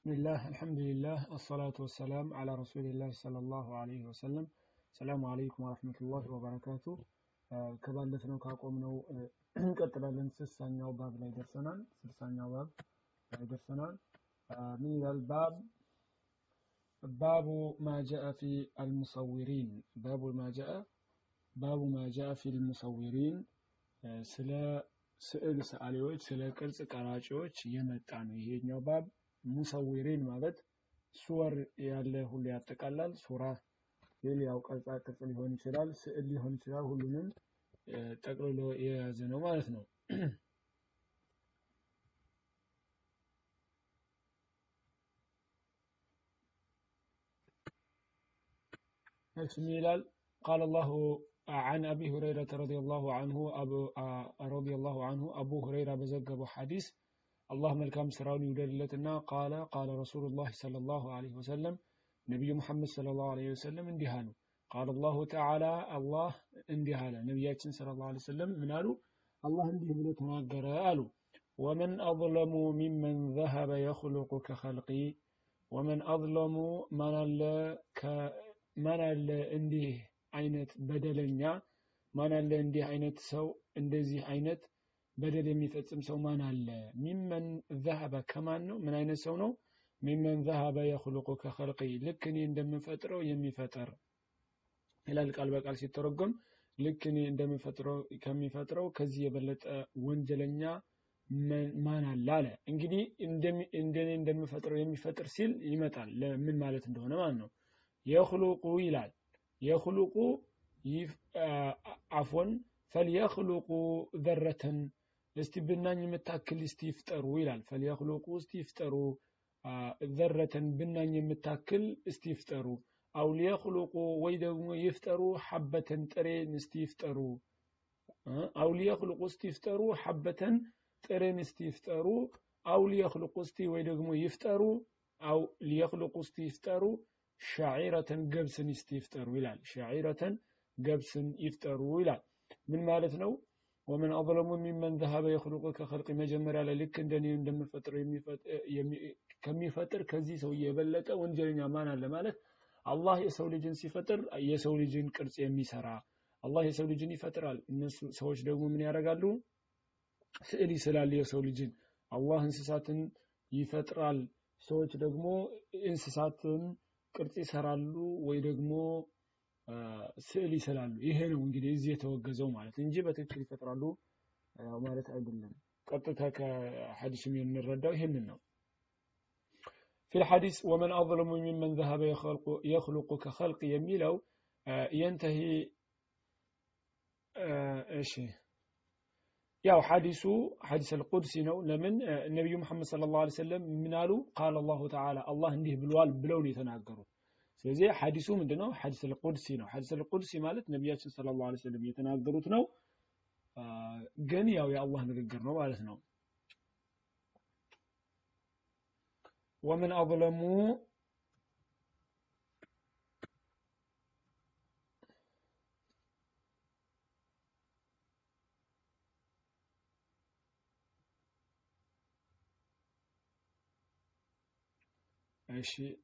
بسم الله الحمد لله الصلاة والسلام على رسول الله صلى الله عليه وسلم السلام عليكم ورحمة الله وبركاته ከባለፍነው ካቆምነው እንቀጥላለን ስልሳኛው ባብ ላይ ደርሰናል ስልሳኛው ባብ ላይ ደርሰናል ምን ይላል ባብ ባቡ ማ ጃአ ፊ አልሙሰዊሪን ባቡ ማ ጃአ ባቡ ማ ጃአ ፊ አልሙሰዊሪን ስለ ስዕል ሰዓሊዎች ስለ ቅርጽ ቀራጮች የመጣ ነው ይሄኛው ባብ ሙሰዊሪን ማለት ሱወር ያለ ሁሉ ያጠቃላል ሱራ ይል ያው ቅርጻ ቅርጽ ሊሆን ይችላል ስዕል ሊሆን ይችላል ሁሉንም ጠቅልሎ የያዘ ነው ማለት ነው اسم ይላል قال الله عن أبي هريرة رضي الله عنه أبو رضي الله عنه أبو هريرة بزقب حديث አላህ መልካም ስራውን ይውደድለትና ቃለ ቃለ ረሱሉላህ ሰለላሁ ዐለይሂ ወሰለም ነቢዩ ሙሐመድ ሰለላሁ ዐለይሂ ወሰለም እንዲህ አሉ። ቃለ አላሁ ተዓላ አላህ እንዲህ አለ። ነቢያችን ሰለላሁ ዐለይሂ ወሰለም ምን አሉ? አላህ እንዲህ ብሎ ተናገረ አሉ። ወመን አዝለሙ ሚመን ዘሀበ የኽሉቁ ከኸልቂ ወመን አዝለሙ ማን አለ እንዲህ አይነት በደለኛ ማን አለ እንዲህ አይነት ሰው እንደዚህ አይነት በደል የሚፈጽም ሰው ማን አለ? ሚመን ዘሀበ ከማን ነው? ምን አይነት ሰው ነው? ሚመን ዘሀበ የኽልቁ ከኸልቂ ልክ እኔ እንደምፈጥረው የሚፈጠር ይላል ቃል በቃል ሲተረጎም ልክ እኔ እንደምፈጥረው ከሚፈጥረው ከዚህ የበለጠ ወንጀለኛ ማን አለ አለ። እንግዲህ እንደኔ እንደምፈጥረው የሚፈጥር ሲል ይመጣል። ምን ማለት እንደሆነ ማለት ነው። የኽሉቁ ይላል። የኽሉቁ አፎን ፈልየኽሉቁ ዘረተን እስቲ ብናኝ የምታክል እስቲ ይፍጠሩ ይላል። ፈልየኽሉቁ እስቲ ይፍጠሩ። ዘረተን ብናኝ የምታክል እስቲ ይፍጠሩ። አው ሊየኽሉቁ ወይ ደግሞ ይፍጠሩ ሐበተን ጥሬን እስቲ ይፍጠሩ። አው ሊየኽሉቁ እስቲ ይፍጠሩ ሐበተን ጥሬን እስቲ ይፍጠሩ። አው ሊየኽሉቁ እስቲ ወይ ደግሞ ይፍጠሩ። አው ሊየኽሉቁ እስቲ ይፍጠሩ። ሻዒረተን ገብስን እስቲ ይፍጠሩ ይላል። ሻዒረተን ገብስን ይፍጠሩ ይላል። ምን ማለት ነው ወመን አظለሙ ሚመን ዘሀበ የኽሉቁ ከኸልቅ መጀመሪያ ላይ ልክ እንደኔ እንደምፈጥር ከሚፈጥር ከዚህ ሰው የበለጠ ወንጀለኛ ማን አለ ማለት አላህ የሰው ልጅን ሲፈጥር የሰው ልጅን ቅርጽ የሚሰራ አላህ የሰው ልጅን ይፈጥራል እነሱ ሰዎች ደግሞ ምን ያደርጋሉ ስዕል ይስላል የሰው ልጅን አላህ እንስሳትን ይፈጥራል ሰዎች ደግሞ እንስሳትን ቅርጽ ይሰራሉ ወይ ደግሞ ስዕል ይስላሉ ይሄ ነው እንግዲህ እዚህ የተወገዘው ማለት እንጂ በትክክል ይፈጥራሉ ማለት አይደለም ቀጥታ ከሐዲስ የምንረዳው ይህንን ነው في الحديث ومن أظلم ممن ذهب يخلق, يخلق كخلق يميلو ينتهي ايش ያው ሐዲሱ ሐዲስ አልቁድሲ ነው ለምን ነቢዩ መሐመድ ሰለላሁ ዐለይሂ ወሰለም ምን አሉ ቃል አላሁ ተዓላ አላህ እንዲህ ብለዋል ብለው ነው የተናገሩት سيزي حديثو من دنو حديث القدسي نو حديث القدسي مالت نبياتش صلى الله عليه وسلم يتناقضروت نو قنيا آه ويا الله نقدر نو مالت نو ومن أظلمو ماشي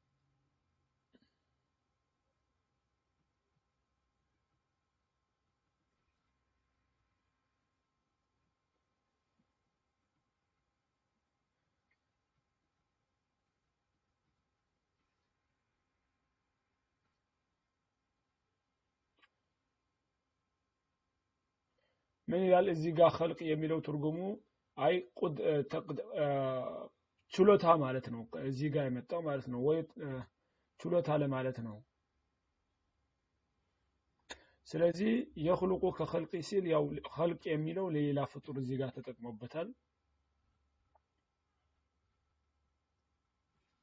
ምን ይላል እዚህ ጋር ኸልቅ የሚለው ትርጉሙ አይ ችሎታ ማለት ነው። እዚህ ጋር የመጣው ማለት ነው ወይ ችሎታ ለማለት ነው። ስለዚህ የኽልቁ ከኸልቅ ሲል ያው ኸልቅ የሚለው ለሌላ ፍጡር እዚህ ጋር ተጠቅሞበታል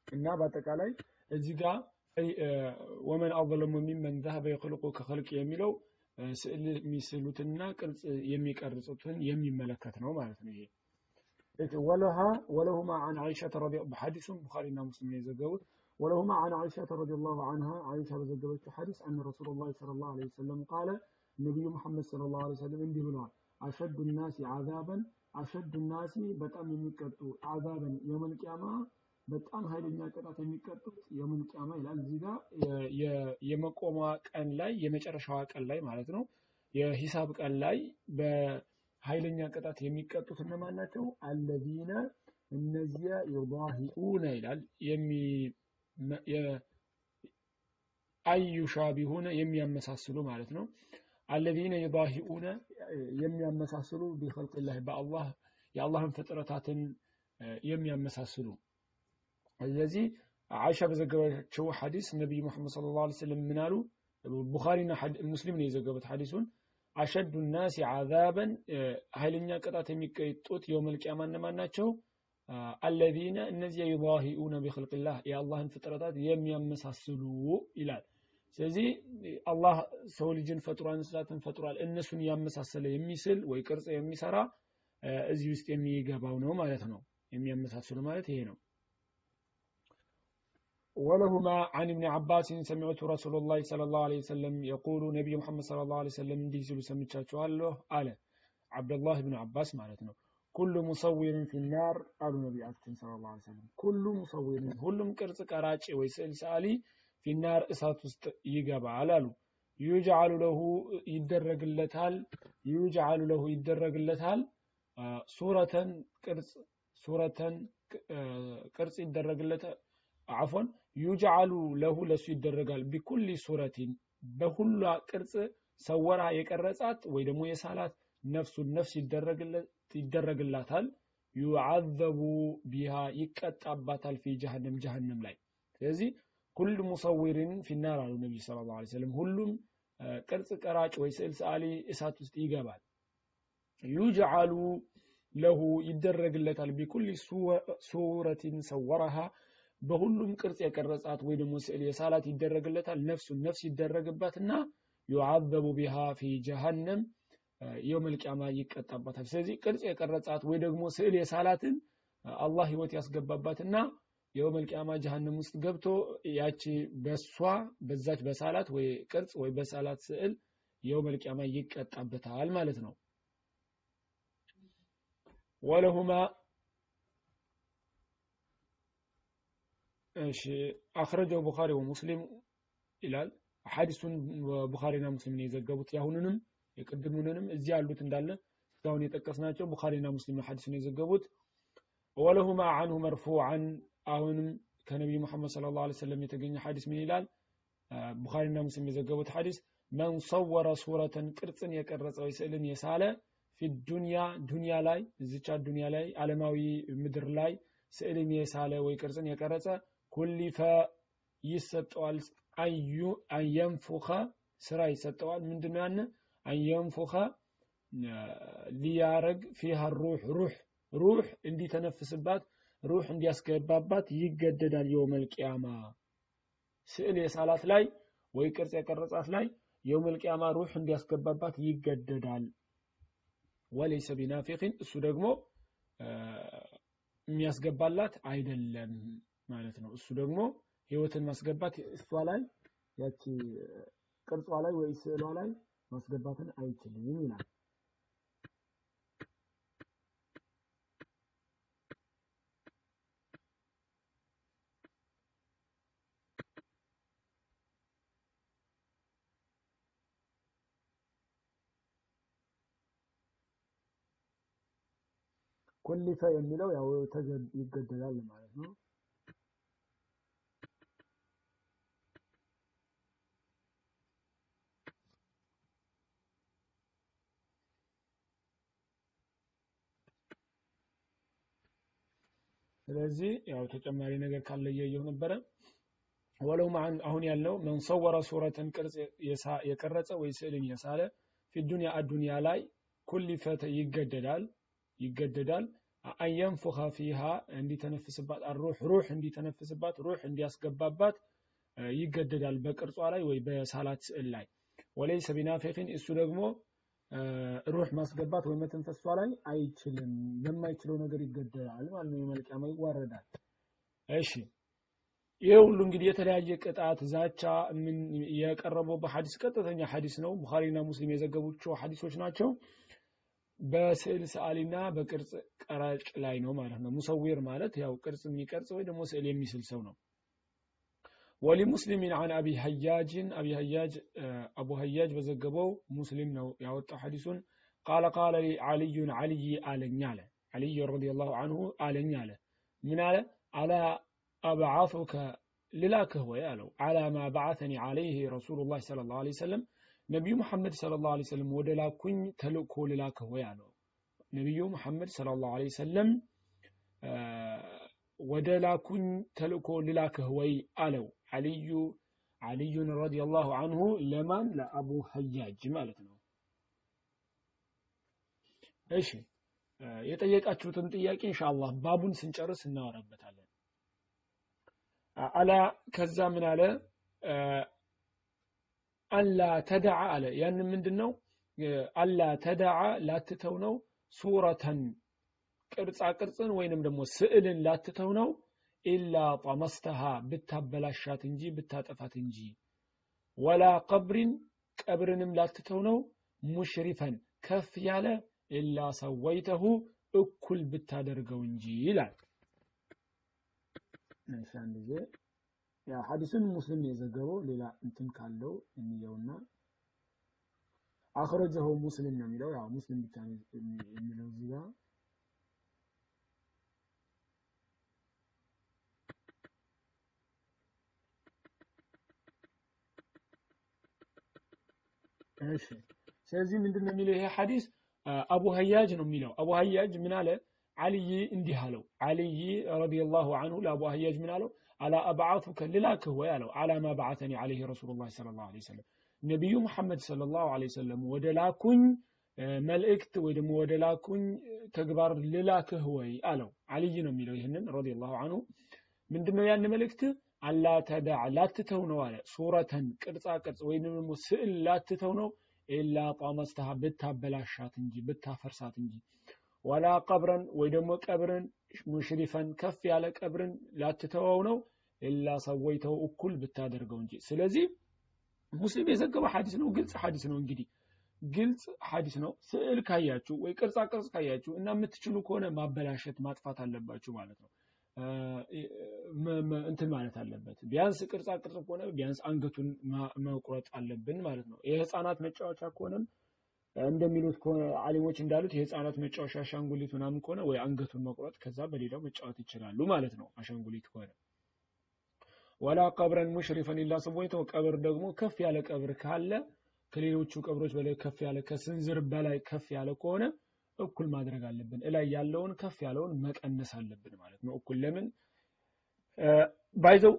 እና በአጠቃላይ እዚህ ጋር ወመን አظለሙ ሚመን ذهب يخلق የሚለው ስዕል የሚስሉትና ቅርጽ የሚቀርጹትን የሚመለከት ነው ማለት ነው ይሄ ولها ولهما عن عائشة رضي بحديث بخاري مسلم يزجوت ولهما عن عائشة رضي الله عنها عائشة زجبت حديث أن رسول الله صلى الله عليه وسلم قال النبي محمد صلى الله عليه وسلم عندي بلوان أشد الناس عذابا أشد الناس بتأم يمكتو عذابا يوم القيامة በጣም ኃይለኛ ቅጣት የሚቀጡት የውመል ቂያማ ይላል እዚህ ጋር የመቆሟ ቀን ላይ የመጨረሻዋ ቀን ላይ ማለት ነው የሂሳብ ቀን ላይ በኃይለኛ ቅጣት የሚቀጡት እነማን ናቸው? አለዚነ እነዚያ ዩዳሂኡነ ይላል አዩሻቢሁነ የሚያመሳስሉ ማለት ነው። አለዚነ ዩዳሂኡነ የሚያመሳስሉ ቢኸልቅላህ በአላህ የአላህን ፍጥረታትን የሚያመሳስሉ ስለዚህ አይሻ በዘገበችው ሐዲስ ነቢዩ ሙሐመድ ሰለላሁ ዐለይሂ ወሰለም ምን አሉ? ቡኻሪና ሙስሊም ነው የዘገቡት ሐዲሱን አሸዱ ናሲ ዓዛበን ኃይለኛ ቅጣት የሚቀጡት የውመል ቂያማ እነማን ናቸው? አለዚነ እነዚያ ዩዳሂኡነ ቢኸልቅላህ የአላህን ፍጥረታት የሚያመሳስሉ ይላል። ስለዚህ አላህ ሰው ልጅን ፈጥሯል፣ እንስሳትን ፈጥሯል። እነሱን ያመሳሰለ የሚስል ወይ ቅርጽ የሚሰራ እዚህ ውስጥ የሚገባው ነው ማለት ነው። የሚያመሳስሉ ማለት ይሄ ነው። ولهما عن ابن عباس سمعت رسول الله صلى الله عليه وسلم يقول نبي محمد صلى الله عليه وسلم እንዲህ ሲሉ ሰምቻቸዋለሁ አለ አብዱላህ ብን አባስ ማለት ነው ኩሉ ሙሰዊርን ፊናር አሉ ነቢያችን ሰለላሁ ዐለይሂ ወሰለም ኩሉ ሙሰዊርን ሁሉም ቅርጽ ቀራጭ ወይ ስዕል ሰዓሊ ፊናር እሳት ውስጥ ይገባል አሉ ዩጅዓሉ ለሁ ይደረግለታል ዩጅዓሉ ለሁ ይደረግለታል ሱረተን ቅርጽ ሱረተን ቅርጽ ይደረግለታል አፎን ዩጅዓሉ ለሁ ለሱ ይደረጋል بكل صورة። በሁሏ ቅርጽ صورها የቀረጻት ወይ ደግሞ የሳላት نفس ነፍስ ይደረግላታል። يعذب بها ይቀጣባታል في جهنم ጀሃነም ላይ። ስለዚህ كل مصور في النار አሉ ነቢ صلى الله عليه وسلم ሁሉም ቅርጽ ቀራጭ ወይ ስዕል ሰዓሊ እሳት ውስጥ ይገባል። يجعل له ይደረግለታል بكل صورة صورها በሁሉም ቅርጽ የቀረጻት ወይ ደግሞ ስዕል የሳላት ይደረግለታል። نفس ነፍስ ይደረግባትና يعذب بها في جهنم يوم القيامة ይቀጣባታል። ስለዚህ ቅርጽ የቀረጻት ወይ ደግሞ ስዕል የሳላትን አላህ ህይወት ያስገባባትና የውመል ቂያማ ጀሃነም ውስጥ ገብቶ ያቺ በሷ በዛች በሳላት ወይ ቅርጽ ወይ በሳላት ስዕል የውመል ቂያማ ይቀጣበታል ማለት ነው። ወለሁማ እሺ አኽረጀው ቡኻሪ ወሙስሊም ይላል። ሐዲሱን ቡኻሪና ሙስሊም ነው የዘገቡት ያሁኑንም የቅድሙንንም እዚህ ያሉት እንዳለ እስካሁን የጠቀስናቸው ቡኻሪና ሙስሊም ሐዲሱን የዘገቡት ወለሁማ አንሁ መርፉዓን አሁንም ከነቢዩ ሙሐመድ ሰለላሁ ዐለይሂ ወሰለም የተገኘ ሐዲስ ምን ይላል? ቡኻሪና ሙስሊም የዘገቡት ሐዲስ መን ሰወረ ሱረተን ቅርጽን የቀረጸ ወይ ስዕልን የሳለ ፊ ዱንያ ዱንያ ላይ እዚቻ ዱንያ ላይ ዓለማዊ ምድር ላይ ስዕልን የሳለ ወይ ቅርጽን የቀረጸ ኩሊፈ ይሰጠዋል። አንየንፉኸ ስራ ይሰጠዋል። ምንድነው ያን አንየንፉኸ ሊያረግ ፊሃ ሩህ ሩህ ሩህ እንዲተነፍስባት ሩህ እንዲያስገባባት ይገደዳል የውመል ቂያማ። ስዕል የሳላት ላይ ወይ ቅርጽ የቀረጻት ላይ የውመል ቂያማ ሩህ እንዲያስገባባት ይገደዳል። ወለይሰ ቢናፊቅን እሱ ደግሞ የሚያስገባላት አይደለም ማለት ነው። እሱ ደግሞ ህይወትን ማስገባት እሷ ላይ ያቺ ቅርጿ ላይ ወይ ስዕሏ ላይ ማስገባትን አይችልም ይላል። ኩሊፈ የሚለው ያው ይገደላል ማለት ነው ስለዚህ ያው ተጨማሪ ነገር ካለ እያየሁ ነበረ። ወለው አሁን ያለው መን ሰወረ ሱረትን ቅርጽ የቀረጸ ወይ ስዕልን የሳለ ፊ ዱንያ አዱንያ ላይ ኩሊፈተ ይገደዳል ይገደዳል። አየንፉኸ ፊሃ እንዲተነፍስባት ሩህ ሩህ እንዲተነፍስባት ሩህ እንዲያስገባባት ይገደዳል በቅርጿ ላይ ወይ በሳላት ስዕል ላይ። ወለይሰ ቢናፊቅን እሱ ደግሞ ሩህ ማስገባት ወይ መተንፈሷ ላይ አይችልም። ለማይችለው ነገር ይገደላል ማለት ነው። የመልቂያማ ይዋረዳል። እሺ። ይህ ሁሉ እንግዲህ የተለያየ ቅጣት ዛቻ ምን የቀረበው በሐዲስ ቀጥተኛ ሐዲስ ነው። ቡኻሪና ሙስሊም የዘገቡቸው ሐዲሶች ናቸው። በስዕል ሰዓሊና በቅርጽ ቀራጭ ላይ ነው ማለት ነው። ሙሰዊር ማለት ያው ቅርጽ የሚቀርጽ ወይ ደግሞ ስዕል የሚስል ሰው ነው። ወሊሙስሊሚን አን አቢ ሀያጅን አቢ ሀያጅ አቡ ሀያጅ በዘገበው ሙስሊም ነው ያወጣው ሐዲሱን ቃለ ቃለ ዓልዩን ዓልይ አለኝ አለ ዓልይ ረዲየላሁ አንሁ አለኝ አለ ምን አለ አላ አብዓቱከ ልላክህ ወይ አለው አላ ማ በዓተኒ ዓለይህ ረሱሉላህ ሰለላሁ ዐለይሂ ወሰለም ነቢዩ መሐመድ ሰለላሁ ዐለይሂ ወሰለም ወደ ላኩኝ ተልእኮ ልላክህ ወይ አለው ነቢዩ መሐመድ ሰለላሁ ዐለይሂ ወሰለም ወደ ላኩኝ ተልእኮ ልላክህ ወይ አለው ዓልዩ ዓልዩን ረዲየላሁ አንሁ ለማን? ለአቡ ሀያጅ ማለት ነው። እሺ የጠየቃችሁትን ጥያቄ ኢንሻአላህ ባቡን ስንጨርስ እናወራበታለን። አላ ከዛ ምን አለ? አላ ተደዓ አለ። ያንን ምንድን ነው አላ ተደዓ ላትተው ነው። ሱረተን ቅርጻ ቅርጽን ወይንም ደግሞ ስዕልን ላትተው ነው ኢላ ጠመስተሃ ብታበላሻት እንጂ ብታጠፋት እንጂ። ወላ ቀብሪን ቀብርንም ላትተው ነው። ሙሽሪፈን ከፍ ያለ ኢላ ሰወይተሁ እኩል ብታደርገው እንጂ ይላል። አንድ ጊዜ ያ ሐዲሱን ሙስሊም የዘገበው ሌላ እንትን ካለው እንየውና አኽረጀኸው ሙስሊም ነው የሚለው። ያው ሙስሊም ብቻ ነው የሚለው እዚህ ጋር። እሺ። ስለዚህ ምንድነው የሚለው ይሄ ሐዲስ? አቡ ሀያጅ ነው የሚለው። አቡ ሀያጅ ምን አለ? አልይ እንዲህ አለው። አልይ ረዲየላሁ አንሁ ለአቡ ሀያጅ ምን አለው? አላ አብዓቱከ ልላክህ ወይ አለው። አላ ማ በዓተኒ ዓለይህ ረሱሉላህ ሰለላሁ ዐለይሂ ወሰለም። ነቢዩ መሐመድ ሰለላሁ ዐለይሂ ወሰለም ወደ ላኩኝ መልእክት ወይ ደግሞ ወደ ላኩኝ ተግባር ልላክህ ወይ አለው። አልይ ነው የሚለው ይህንን ረዲየላሁ አንሁ። ምንድነው ያን መልእክት አላ ተዳዕ ላትተው ነው አለ። ሱረተን ቅርጻ ቅርጽ ወይም ደግሞ ስዕል ላትተው ነው። ኢላ ጣመስተሃ ብታበላሻት እንጂ ብታፈርሳት እንጂ። ወላ ቀብረን ወይ ደግሞ ቀብርን ሙሽሪፈን ከፍ ያለ ቀብርን ላትተወው ነው። ኢላ ሰወይተው እኩል ብታደርገው እንጂ። ስለዚህ ሙስሊም የዘገበው ሐዲስ ነው ግልጽ ሐዲስ ነው። እንግዲህ ግልጽ ሐዲስ ነው። ስዕል ካያችሁ ወይ ቅርጻ ቅርጽ ካያችሁ እና የምትችሉ ከሆነ ማበላሸት ማጥፋት አለባችሁ ማለት ነው እንትን ማለት አለበት። ቢያንስ ቅርጻ ቅርጽ ከሆነ ቢያንስ አንገቱን መቁረጥ አለብን ማለት ነው። የህፃናት መጫወቻ ከሆነም እንደሚሉት አሊሞች እንዳሉት የህፃናት መጫወቻ አሻንጉሊት ምናምን ከሆነ ወይ አንገቱን መቁረጥ ከዛ በሌላው መጫወት ይችላሉ ማለት ነው አሻንጉሊት ከሆነ። ወላ ቀብረን ሙሽሪፈን ኢላ ሰቦይተው ቀብር ደግሞ ከፍ ያለ ቀብር ካለ ከሌሎቹ ቀብሮች በላይ ከፍ ያለ ከስንዝር በላይ ከፍ ያለ ከሆነ እኩል ማድረግ አለብን። እላይ ያለውን ከፍ ያለውን መቀነስ አለብን ማለት ነው። እኩል ለምን? ባይዘው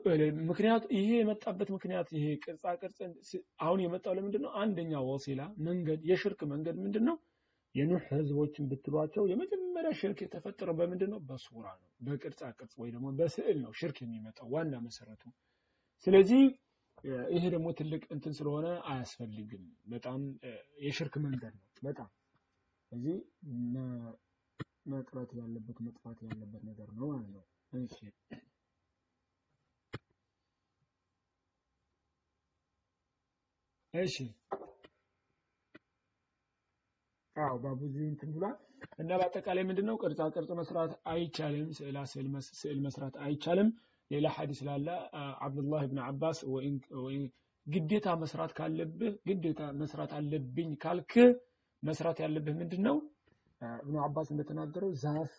ምክንያቱ ይሄ የመጣበት ምክንያት ይሄ ቅርጻ ቅርጽ አሁን የመጣው ለምንድን ነው አንደኛ ወሲላ መንገድ የሽርክ መንገድ ምንድን ነው የኑህ ህዝቦችን ብትሏቸው የመጀመሪያ ሽርክ የተፈጠረው በምንድን ነው በሱራ ነው። በቅርጻ ቅርጽ ወይ ደግሞ በስዕል ነው ሽርክ የሚመጣው ዋና መሰረቱ። ስለዚህ ይሄ ደግሞ ትልቅ እንትን ስለሆነ አያስፈልግም። በጣም የሽርክ መንገድ ነው። በጣም እዚህ መቅረት ያለበት መጥፋት ያለበት ነገር ነው ማለት ነው። እሺ። እሺ። አዎ ባቡዚ እንትን ብሏል። እና በአጠቃላይ ምንድነው? ቅርጻ ቅርጽ መስራት አይቻልም። ስዕላ ስዕል መስራት አይቻልም። ሌላ ሐዲስ ላለ አብዱላህ ብን አባስ ግዴታ መስራት ካለብህ ግዴታ መስራት አለብኝ ካልክ መስራት ያለብህ ምንድን ነው እብኑ አባስ እንደተናገረው ዛፍ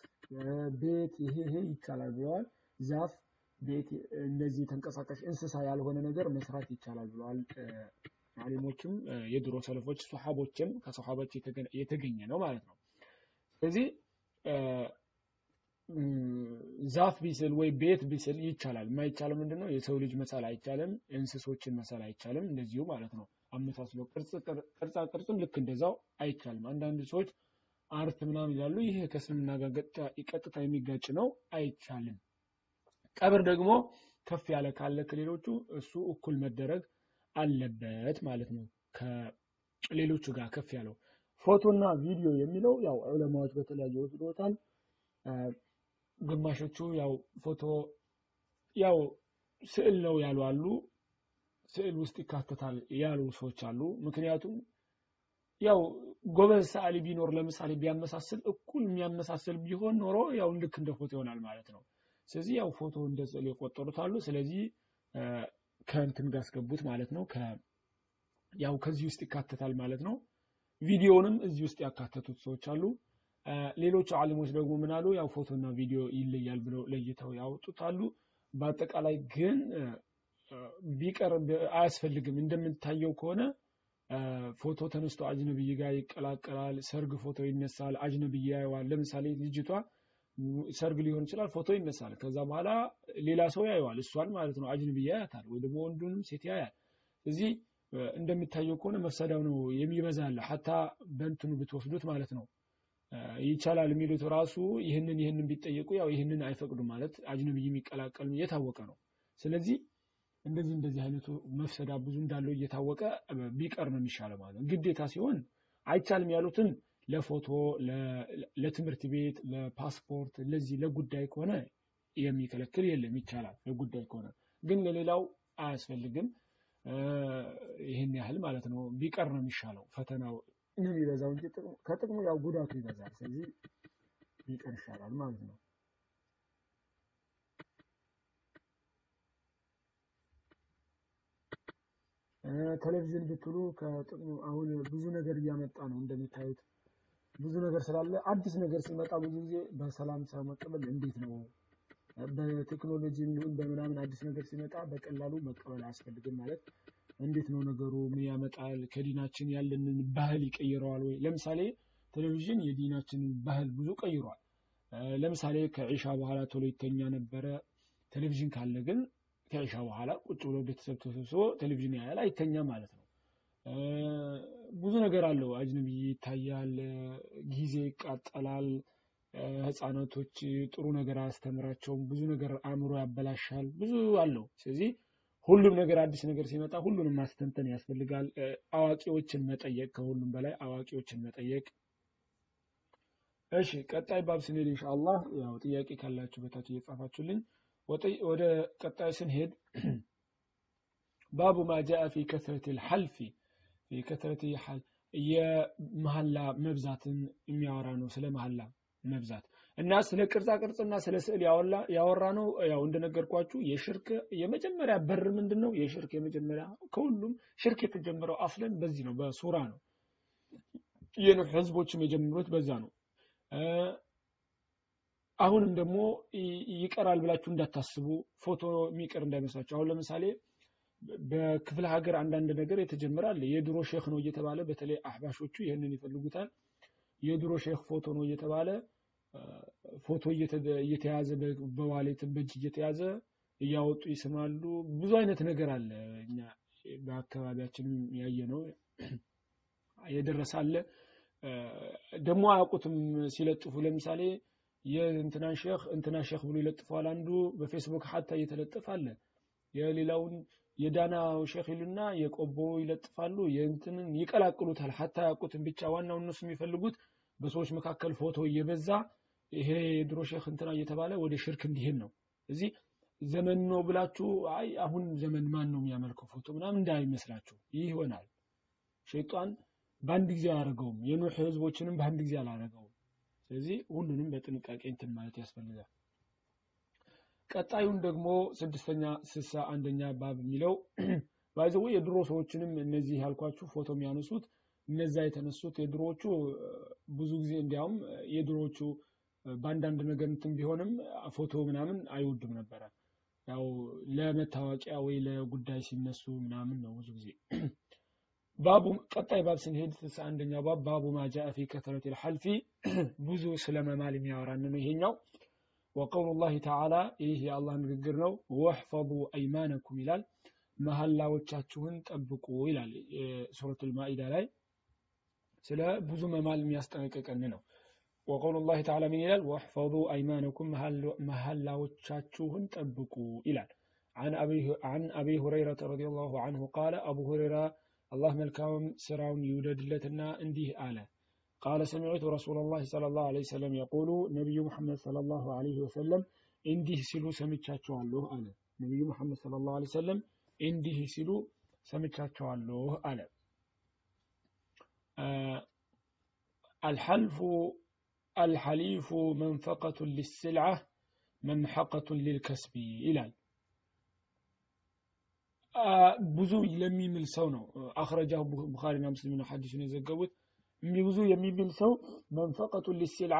ቤት ይሄ ይሄ ይቻላል ብለዋል። ዛፍ ቤት እነዚህ ተንቀሳቃሽ እንስሳ ያልሆነ ነገር መስራት ይቻላል ብለዋል። አሊሞችም የድሮ ሰለፎች ሶሐቦችም ከሶሐቦች የተገኘ ነው ማለት ነው። ስለዚህ ዛፍ ቢስል ወይ ቤት ቢስል ይቻላል። የማይቻለው ምንድነው? የሰው ልጅ መሳል አይቻልም እንስሶችን መሳል አይቻልም እንደዚሁ ማለት ነው አመሳስሎ ቅርጻ ቅርጽም ልክ እንደዛው አይቻልም። አንዳንድ ሰዎች art ምናምን ይላሉ። ይሄ ከእስልምና ጋር ቀጥታ የሚጋጭ ነው አይቻልም። ቀብር ደግሞ ከፍ ያለ ካለ ከሌሎቹ እሱ እኩል መደረግ አለበት ማለት ነው። ከሌሎቹ ጋር ከፍ ያለው ፎቶና ቪዲዮ የሚለው ያው ዑለማዎች በተለያየ ወስዶታል ግማሾቹ ያው ፎቶ ያው ስዕል ነው ያሉ አሉ ስዕል ውስጥ ይካተታል ያሉ ሰዎች አሉ ምክንያቱም ያው ጎበዝ ሰዓሊ ቢኖር ለምሳሌ ቢያመሳስል እኩል የሚያመሳስል ቢሆን ኖሮ ያው ልክ እንደ ፎቶ ይሆናል ማለት ነው። ስለዚህ ያው ፎቶ እንደ ስዕል የቆጠሩት አሉ። ስለዚህ ከእንትን ጋር አስገቡት ማለት ነው። ያው ከዚህ ውስጥ ይካተታል ማለት ነው። ቪዲዮንም እዚህ ውስጥ ያካተቱት ሰዎች አሉ። ሌሎች ዓሊሞች ደግሞ ምን አሉ? ያው ፎቶና ቪዲዮ ይለያል ብለው ለይተው ያወጡታሉ። በአጠቃላይ ግን ቢቀር አያስፈልግም። እንደምታየው ከሆነ ፎቶ ተነስቶ አጅነብይ ጋር ይቀላቀላል። ሰርግ ፎቶ ይነሳል፣ አጅነብይ ያየዋል። ለምሳሌ ልጅቷ ሰርግ ሊሆን ይችላል፣ ፎቶ ይነሳል። ከዛ በኋላ ሌላ ሰው ያየዋል፣ እሷን ማለት ነው። አጅነብይ ያያታል፣ ወይ ደግሞ ወንዱንም ሴት ያያል። እዚህ እንደሚታየው ከሆነ መፍሰዳው ነው የሚበዛለ ሀታ በእንትኑ ብትወስዱት ማለት ነው ይቻላል የሚሉት ራሱ ይህንን ይህንን ቢጠየቁ ያው ይህንን አይፈቅዱም ማለት አጅነብይ የሚቀላቀል የታወቀ ነው። ስለዚህ እንደዚህ እንደዚህ አይነቱ መፍሰዳ ብዙ እንዳለው እየታወቀ ቢቀር ነው የሚሻለው ማለት ነው። ግዴታ ሲሆን አይቻልም ያሉትን ለፎቶ፣ ለትምህርት ቤት፣ ለፓስፖርት ለዚህ ለጉዳይ ከሆነ የሚከለክል የለም ይቻላል። ለጉዳይ ከሆነ ግን ለሌላው አያስፈልግም። ይህን ያህል ማለት ነው ቢቀር ነው የሚሻለው። ፈተናው የሚበዛው እንጂ ከጥቅሙ ያው ጉዳቱ ይበዛል። ስለዚህ ቢቀር ይሻላል ማለት ነው። ቴሌቪዥን ብትሉ ከጥቅሙ አሁን ብዙ ነገር እያመጣ ነው እንደሚታዩት። ብዙ ነገር ስላለ አዲስ ነገር ሲመጣ ብዙ ጊዜ በሰላም ሰው መቀበል እንዴት ነው? በቴክኖሎጂ ይሁን በምናምን አዲስ ነገር ሲመጣ በቀላሉ መቀበል አያስፈልግም ማለት እንዴት ነው ነገሩ? ምን ያመጣል? ከዲናችን ያለንን ባህል ይቀይረዋል ወይ? ለምሳሌ ቴሌቪዥን የዲናችንን ባህል ብዙ ቀይሯል። ለምሳሌ ከዒሻ በኋላ ቶሎ ይተኛ ነበረ። ቴሌቪዥን ካለ ግን ከዒሻ በኋላ ቁጭ ብሎ ቤተሰብ ተሰብስቦ ቴሌቪዥን ያያል አይተኛ ማለት ነው። ብዙ ነገር አለው። አጅነቢ ይታያል ጊዜ ይቃጠላል ህፃናቶች ጥሩ ነገር አያስተምራቸውም ብዙ ነገር አእምሮ ያበላሻል ብዙ አለው። ስለዚህ ሁሉም ነገር አዲስ ነገር ሲመጣ ሁሉንም ማስተንተን ያስፈልጋል። አዋቂዎችን መጠየቅ ከሁሉም በላይ አዋቂዎችን መጠየቅ። እሺ ቀጣይ ባብ ስንሄድ ኢንሻአላህ ያው ጥያቄ ካላችሁ በታች እየጻፋችሁልኝ ወደ ቀጣይ ስንሄድ ባቡ ማ ጃአ ፊ ከስረት ልሐልፊ ፊ ከስረት የመሐላ መብዛትን የሚያወራ ነው። ስለ መሐላ መብዛት እና ስለ ቅርጻ ቅርጽና ስለ ስዕል ያወራ ነው። ያው እንደነገርኳችሁ የሽርክ የመጀመሪያ በር ምንድን ነው የሽርክ የመጀመሪያ ከሁሉም ሽርክ የተጀመረው አስለን በዚህ ነው። በሱራ ነው። የኑህ ህዝቦችም የጀመሩት በዛ ነው አሁንም ደግሞ ይቀራል ብላችሁ እንዳታስቡ ፎቶ የሚቀር እንዳይመስላችሁ። አሁን ለምሳሌ በክፍለ ሀገር አንዳንድ ነገር የተጀመረ አለ። የድሮ ሼክ ነው እየተባለ በተለይ አህባሾቹ ይህንን ይፈልጉታል። የድሮ ሼክ ፎቶ ነው እየተባለ ፎቶ እየተያዘ በዋሌት በእጅ እየተያዘ እያወጡ ይስማሉ። ብዙ አይነት ነገር አለ እኛ በአካባቢያችን ያየ ነው የደረሰ አለ። ደግሞ አያውቁትም ሲለጥፉ። ለምሳሌ የእንትናን ሼክ እንትና ሼክ ብሎ ይለጥፈዋል። አንዱ በፌስቡክ ሀታ እየተለጠፈ አለ። የሌላውን የዳናው ሼክ ይሉና የቆቦ ይለጥፋሉ። የእንትንን ይቀላቅሉታል። ሀታ አያውቁትም ብቻ ዋናው እነሱ የሚፈልጉት በሰዎች መካከል ፎቶ እየበዛ ይሄ የድሮ ሼክ እንትና እየተባለ ወደ ሽርክ እንዲሄድ ነው። እዚህ ዘመን ነው ብላችሁ አይ አሁን ዘመን ማን ነው የሚያመልከው ፎቶ ምናምን እንዳይመስላችሁ። ይህ ይሆናል። ሸይጣን በአንድ ጊዜ አያደርገውም የኑህ ህዝቦችንም በአንድ ጊዜ አላደረገውም ስለዚህ ሁሉንም በጥንቃቄ እንትን ማለት ያስፈልጋል። ቀጣዩን ደግሞ ስድስተኛ ስልሳ አንደኛ ባብ የሚለው ባይዘው የድሮ ሰዎችንም እነዚህ ያልኳችሁ ፎቶ የሚያነሱት እነዛ የተነሱት የድሮዎቹ ብዙ ጊዜ እንዲያውም የድሮዎቹ በአንዳንድ ነገር እንትን ቢሆንም ፎቶ ምናምን አይወዱም ነበረ። ያው ለመታወቂያ ወይ ለጉዳይ ሲነሱ ምናምን ነው ብዙ ጊዜ باب قطع باب سنهد تسعة عندنا باب باب ما جاء في كثرة الحلف. بزو سلم مال يا رنمهن وقول الله تعالى إيه يا الله نقدرنا واحفظوا أيمانكم إلى مهلا لا وتشاتشون تبقوا إلى سورة المائدة لا سلا بزو مال يستنك كننا وقول الله تعالى من إلى واحفظوا أيمانكم مهلا لا وتشاتشون تبقوا إلى عن أبي عن أبي هريرة رضي الله عنه قال أبو هريرة الله ملكاهم سراون يودد لتنا انديه آله قال سمعت رسول الله صلى الله عليه وسلم يقول نبي محمد صلى الله عليه وسلم انديه سلو سمتشاتشو الله آله نبي محمد صلى الله عليه وسلم انديه سلو سمتشاتشو الله آله አልሐልፉ አልሐሊፉ መንፈቀቱን ሊስልዓ መምሐቀቱን ሊልከስቢ ይላል። ብዙ ለሚምል ሰው ነው። አኽረጃሁ ቡኻሪና ሙስሊም ነው ሐዲሱን የዘገቡት። ብዙ የሚምል ሰው መንፈቀቱን ሊስልዓ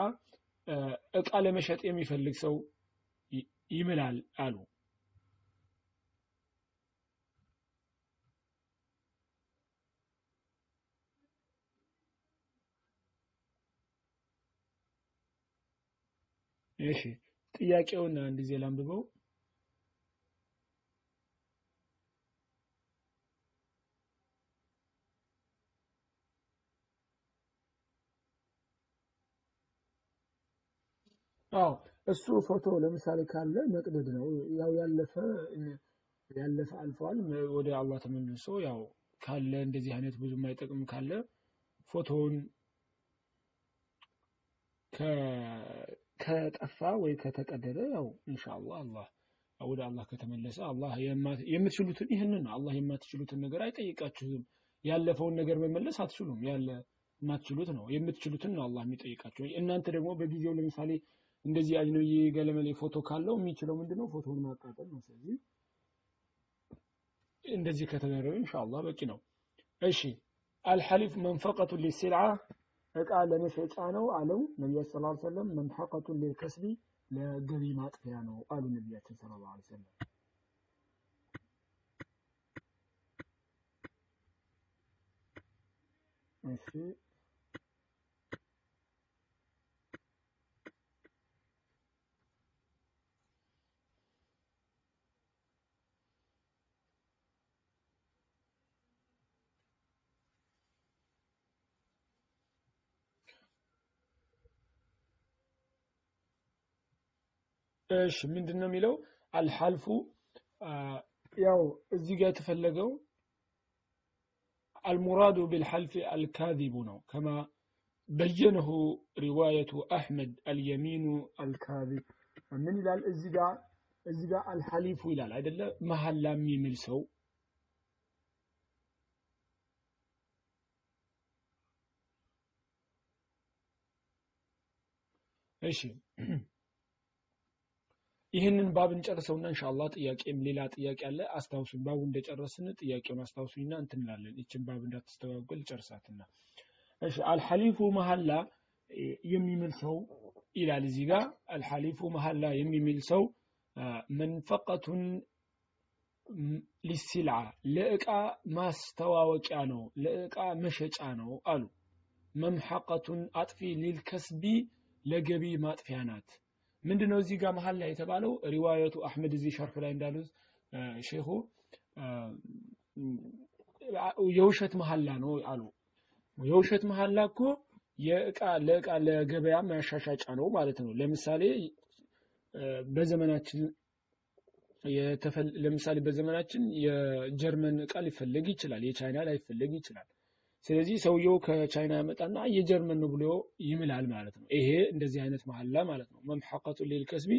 እቃ ለመሸጥ የሚፈልግ ሰው ይምላል አሉ። እሺ ጥያቄውን አንድ ጊዜ ላንብበው። አዎ እሱ ፎቶ ለምሳሌ ካለ መቅደድ ነው። ያው ያለፈ ያለፈ አልፏል። ወደ አላህ ተመልሶ ያው ካለ እንደዚህ አይነት ብዙ የማይጠቅም ካለ ፎቶውን ከጠፋ ወይ ከተቀደደ ያው ኢንሻአላህ አላህ ወደ አላህ ከተመለሰ አላህ የምትችሉትን ይህንን ነው። አላህ የማትችሉትን ነገር አይጠይቃችሁም። ያለፈውን ነገር መመለስ አትችሉም። ያለ የማትችሉት ነው። የምትችሉትን ነው አላህ የሚጠይቃችሁ። እናንተ ደግሞ በጊዜው ለምሳሌ እንደዚህ አጅነብይ ገለመሌ ፎቶ ካለው የሚችለው ምንድነው? ፎቶውን ማቃጠል ነው። ስለዚህ እንደዚህ ከተደረገ ኢንሻአላህ በቂ ነው። እሺ አልሐሊፍ መንፈቀቱ ሊሲልዓ እቃ ለመሸጫ ነው አለው ነቢያችን ሰለላሁ ዐለይሂ ወሰለም። መምሐቀቱ ሊልከስቢ ለገቢ ማጥፊያ ነው አሉ ነቢያችን ሰለላሁ ዐለይሂ ወሰለም። እሺ እሺ ምንድን ነው የሚለው? አልሐልፉ ያው እዚህ ጋር የተፈለገው አልሙራዱ ቢልሐልፊ አልካዚቡ ነው። ከማ በየነሁ ሪዋየቱ አሕመድ አልየሚኑ አልካዚብ። ምን ይላል? እዚህ ጋር እዚህ ጋር አልሐሊፉ ይላል አይደለ? መሐላ የሚምል ሰው። እሺ ይህንን ባብ እንጨርሰውና ኢንሻአላህ ጥያቄም ሌላ ጥያቄ አለ። አስታውሱኝ። ባቡ እንደጨረስን ጥያቄውን አስታውሱኝና እንትን እንላለን። ይችን ባብ እንዳትስተጓጎል ጨርሳትና። አልሐሊፉ መሐላ የሚምል ሰው ይላል እዚህ ጋር አልሐሊፉ መሐላ የሚምል ሰው መንፈቀቱን ሊሲልዓ ለእቃ ማስተዋወቂያ ነው፣ ለእቃ መሸጫ ነው አሉ። መምሐቀቱን አጥፊ ሊልከስቢ ለገቢ ማጥፊያ ናት። ምንድነው እዚህ ጋር መሀል ላይ የተባለው ሪዋየቱ አህመድ እዚህ ሸርፍ ላይ እንዳሉት ሼኹ የውሸት መሐላ ነው አሉ። የውሸት መሐላ እኮ የእቃ ለእቃ ለገበያ ማሻሻጫ ነው ማለት ነው። ለምሳሌ በዘመናችን ለምሳሌ በዘመናችን የጀርመን እቃ ሊፈለግ ይችላል፣ የቻይና ላይፈለግ ይችላል። ስለዚህ ሰውየው ከቻይና ያመጣና የጀርመን ነው ብሎ ይምላል ማለት ነው። ይሄ እንደዚህ አይነት መሐላ ማለት ነው። መምሐቀቱ ሊልከስቢ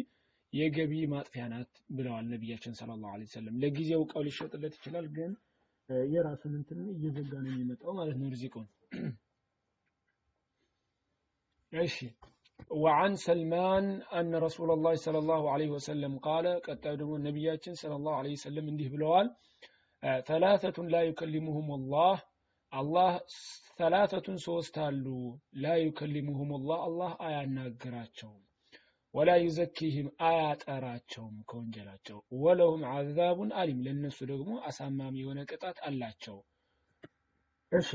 የገቢ ማጥፊያ ናት ብለዋል ነቢያችን ሰለላሁ ዐለይሂ ወሰለም። ለጊዜው እቃው ሊሸጥለት ይችላል፣ ግን የራሱን እንትን እየዘጋ ነው የሚመጣው ማለት ነው ርዚቁን። እሺ وعن سلمان أن رسول الله صلى الله عليه وسلم قال قد ደግሞ ነቢያችን صلى الله عليه وسلم እንዲህ ብለዋል ثلاثة لا يكلمهم الله አላህ ሰላተቱን ሶስት አሉ። ላ ዩከሊሙሁም ላህ አላህ አያናግራቸውም። ወላ ዩዘኪህም አያጠራቸውም ከወንጀላቸው። ወለሁም አዛቡን አሊም ለነሱ ደግሞ አሳማሚ የሆነ ቅጣት አላቸው። እሺ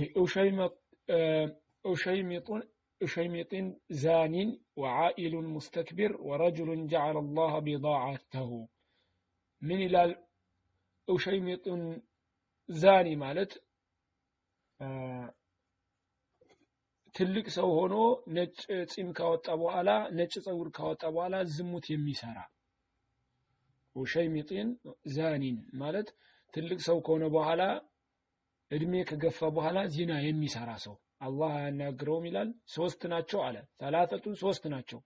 ዛኒን ወዓኢሉን ሙስተክቢር ወረጅሉን ጀዓለ አላህ ቢዳዓተሁ ምን ይላል? ኡሸይሚጡን ዛኒ ማለት ትልቅ ሰው ሆኖ ነጭ ፂም ካወጣ በኋላ ነጭ ፀጉር ካወጣ በኋላ ዝሙት የሚሰራ ውሸይሚጢን ዛኒን ማለት ትልቅ ሰው ከሆነ በኋላ እድሜ ከገፋ በኋላ ዚና የሚሰራ ሰው አላህ አያናግረውም ይላል። ሶስት ናቸው አለ። ሰላተቱን ሶስት ናቸው።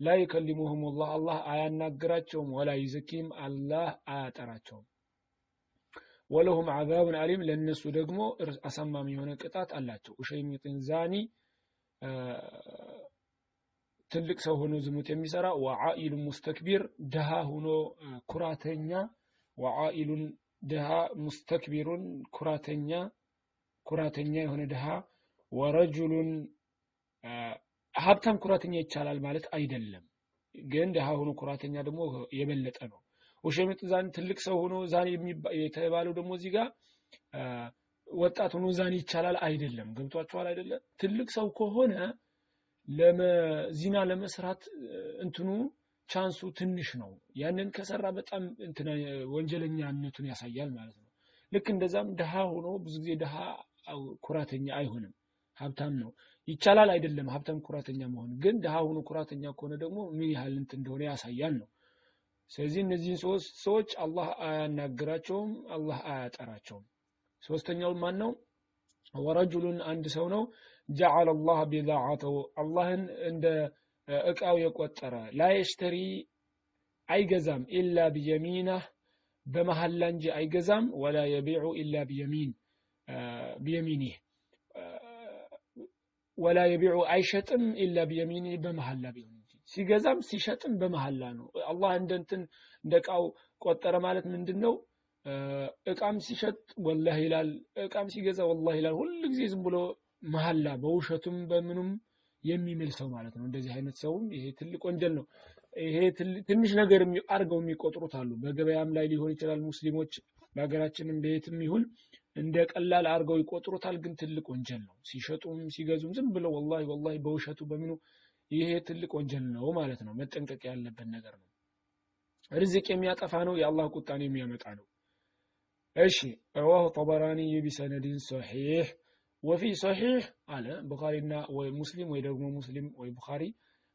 ላ ዩከሊሙሁም ላህ አላህ አያናግራቸውም። ወላ ዩዘኪም አላህ አያጠራቸውም። ወለሁም ዓዛቡን አሊም ለእነሱ ደግሞ አሳማሚ የሆነ ቅጣት አላቸው። ኡሸይሚጥን ዛኒ ትልቅ ሰው ሆኖ ዝሙት የሚሰራ ወዓኢሉን ሙስተክቢር ድሃ ሆኖ ኩራተኛ ወዓኢሉን ድሃ ሙስተክቢሩን ኩራተኛ ኩራተኛ የሆነ ድሃ ወረጁሉን ሀብታም ኩራተኛ ይቻላል ማለት አይደለም። ግን ድሃ ሆኖ ኩራተኛ ደግሞ የበለጠ ነው። ወሸሚጥ ዛኒ ትልቅ ሰው ሆኖ ዛኒ የተባለው ደግሞ እዚህ ጋር ወጣት ሆኖ ዛኒ ይቻላል አይደለም። ገብቷችኋል አይደለም? ትልቅ ሰው ከሆነ ዚና ለመስራት እንትኑ ቻንሱ ትንሽ ነው። ያንን ከሰራ በጣም ወንጀለኛነቱን ያሳያል ማለት ነው። ልክ እንደዛም ድሃ ሆኖ ብዙ ጊዜ ድሃ ኩራተኛ አይሆንም፣ ሀብታም ነው። ይቻላል አይደለም ሀብታም ኩራተኛ መሆን፣ ግን ድሃ ሆኖ ኩራተኛ ከሆነ ደግሞ ምን ያህል እንትን እንደሆነ ያሳያል ነው። ስለዚህ እነዚህን ሶስት ሰዎች አላህ አያናግራቸውም፣ አላህ አያጠራቸውም። ሶስተኛው ማን ነው? ወረጁሉን አንድ ሰው ነው ጀዓለ አላህ ቢዛዓተው አላህን እንደ እቃው የቆጠረ ላየሽተሪ አይገዛም ኢላ ቢየሚናህ በመሐላ እንጂ አይገዛም ወላ የቢዑ ኢላ ቢየሚን ቢየሚኒህ ወላ የቢዑ አይሸጥም ኢላ ቢየሚኒህ በመሐላ ቢሆን ሲገዛም ሲሸጥም በመሐላ ነው። አላህ እንደ እንትን እንደ እቃው ቆጠረ ማለት ምንድን ነው? እቃም ሲሸጥ ወላህ ይላል፣ እቃም ሲገዛ ወላህ ይላል። ሁሉ ጊዜ ዝም ብሎ መሐላ በውሸቱም በምኑም የሚምል ሰው ማለት ነው። እንደዚህ አይነት ሰውም ይሄ ትልቅ ወንጀል ነው። ይሄ ትንሽ ነገር አድርገው የሚቆጥሩት አሉ። በገበያም ላይ ሊሆን ይችላል። ሙስሊሞች በሀገራችንም በየትም ይሁን እንደ ቀላል አድርገው ይቆጥሩታል። ግን ትልቅ ወንጀል ነው። ሲሸጡም ሲገዙም ዝም ብለው ወላሂ ወላሂ በውሸቱ በምኑ ይሄ ትልቅ ወንጀል ነው ማለት ነው። መጠንቀቅ ያለበት ነገር ነው። ርዝቅ የሚያጠፋ ነው። የአላህ ቁጣን የሚያመጣ ነው። እሺ ረዋሁ ጠበራኒ ቢሰነድን ሰሒሕ ወፊ ሰሒሕ አለ ቡኻሪና ወይ ሙስሊም ወይ ደግሞ ሙስሊም ወይ ቡኻሪ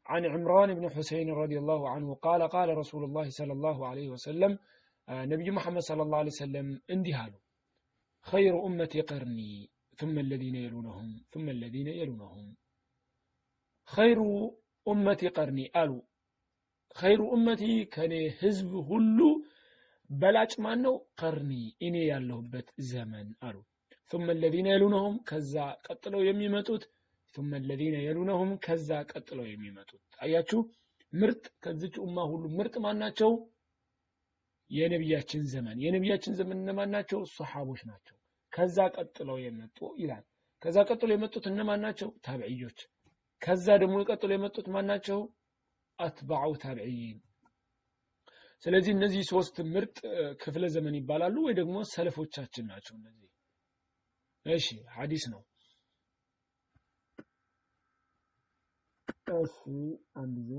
عن عمران بن حسين رضي الله عنه قال قال رسول الله صلى الله عليه وسلم نبي محمد صلى الله عليه وسلم اندهالو خير أمتي قرني ثم الذين يلونهم ثم الذين يلونهم خير أمتي قرني قالوا خير أمتي كان حزب هلو በላጭ ማን ነው? ቀርኒ እኔ ያለሁበት ዘመን አሉ። ثم الذين يلونهم ከዛ ቀጥለው የሚመጡት ثم الذين يلونهم ከዛ ቀጥለው የሚመጡት አያችሁ፣ ምርጥ ከዚች ኡማ ሁሉ ምርጥ ማን ናቸው? የነቢያችን ዘመን የነቢያችን ዘመን እነማን ናቸው? ሶሐቦች ናቸው። ከዛ ቀጥለው የመጡ ይላል። ከዛ ቀጥለው የመጡት እነማን ናቸው? ታብዕዮች። ከዛ ደግሞ ቀጥለው የመጡት ማን ናቸው? አትባዑ ታብዕይን ስለዚህ እነዚህ ሶስት ምርጥ ክፍለ ዘመን ይባላሉ ወይ ደግሞ ሰለፎቻችን ናቸው እነዚህ? እሺ ሐዲስ ነው። እሺ አንድ ጊዜ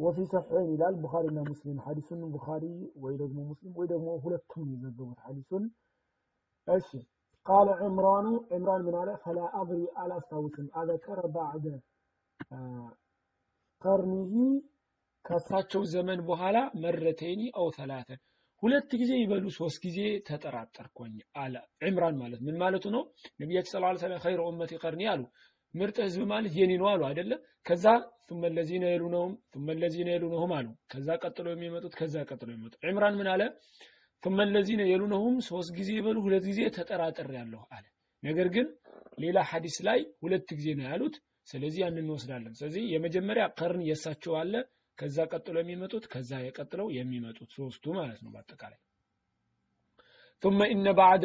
ወፊ ሰሒሕን ይላል ቡኻሪና ሙስሊም ሐዲሱን ቡኻሪ ወይ ደግሞ ሙስሊም ወይ ደግሞ ሁለቱም የዘገቡት ሐዲሱን እሺ ቃለ ዕምራኑ ዕምራን ምን አለ ፈላ አድሪ አላስታውስም አዘከረ ባዕደ ቀርኒሂ ከእሳቸው ዘመን በኋላ መረተይኒ አው ተላተን ሁለት ጊዜ ይበሉ ሶስት ጊዜ ተጠራጠርኩኝ አለ። ዕምራን ማለት ምን ማለቱ ነው? ነቢያችን ስለ ሰለም ኸይረ ኡመቲ ቀርኒ አሉ ምርጥ ህዝብ ማለት የኔ ነው አሉ አይደለ ከዛ ثم الذين يلونهم ثم الذين يلونهم አሉ ከዛ ቀጥሎ የሚመጡት ከዛ ቀጥሎ የሚመጡት ዕምራን ምን አለ ثم الذين يلونهم ሶስት ጊዜ ይበሉ ሁለት ጊዜ ተጠራጥር ያለሁ አለ ነገር ግን ሌላ ሐዲስ ላይ ሁለት ጊዜ ነው ያሉት ስለዚህ ያንን እንወስዳለን ስለዚህ የመጀመሪያ ቀርን የሳቸው አለ ከዛ ቀጥሎ የሚመጡት ከዛ የቀጥለው የሚመጡት ሶስቱ ማለት ነው በአጠቃላይ ثم إن بعد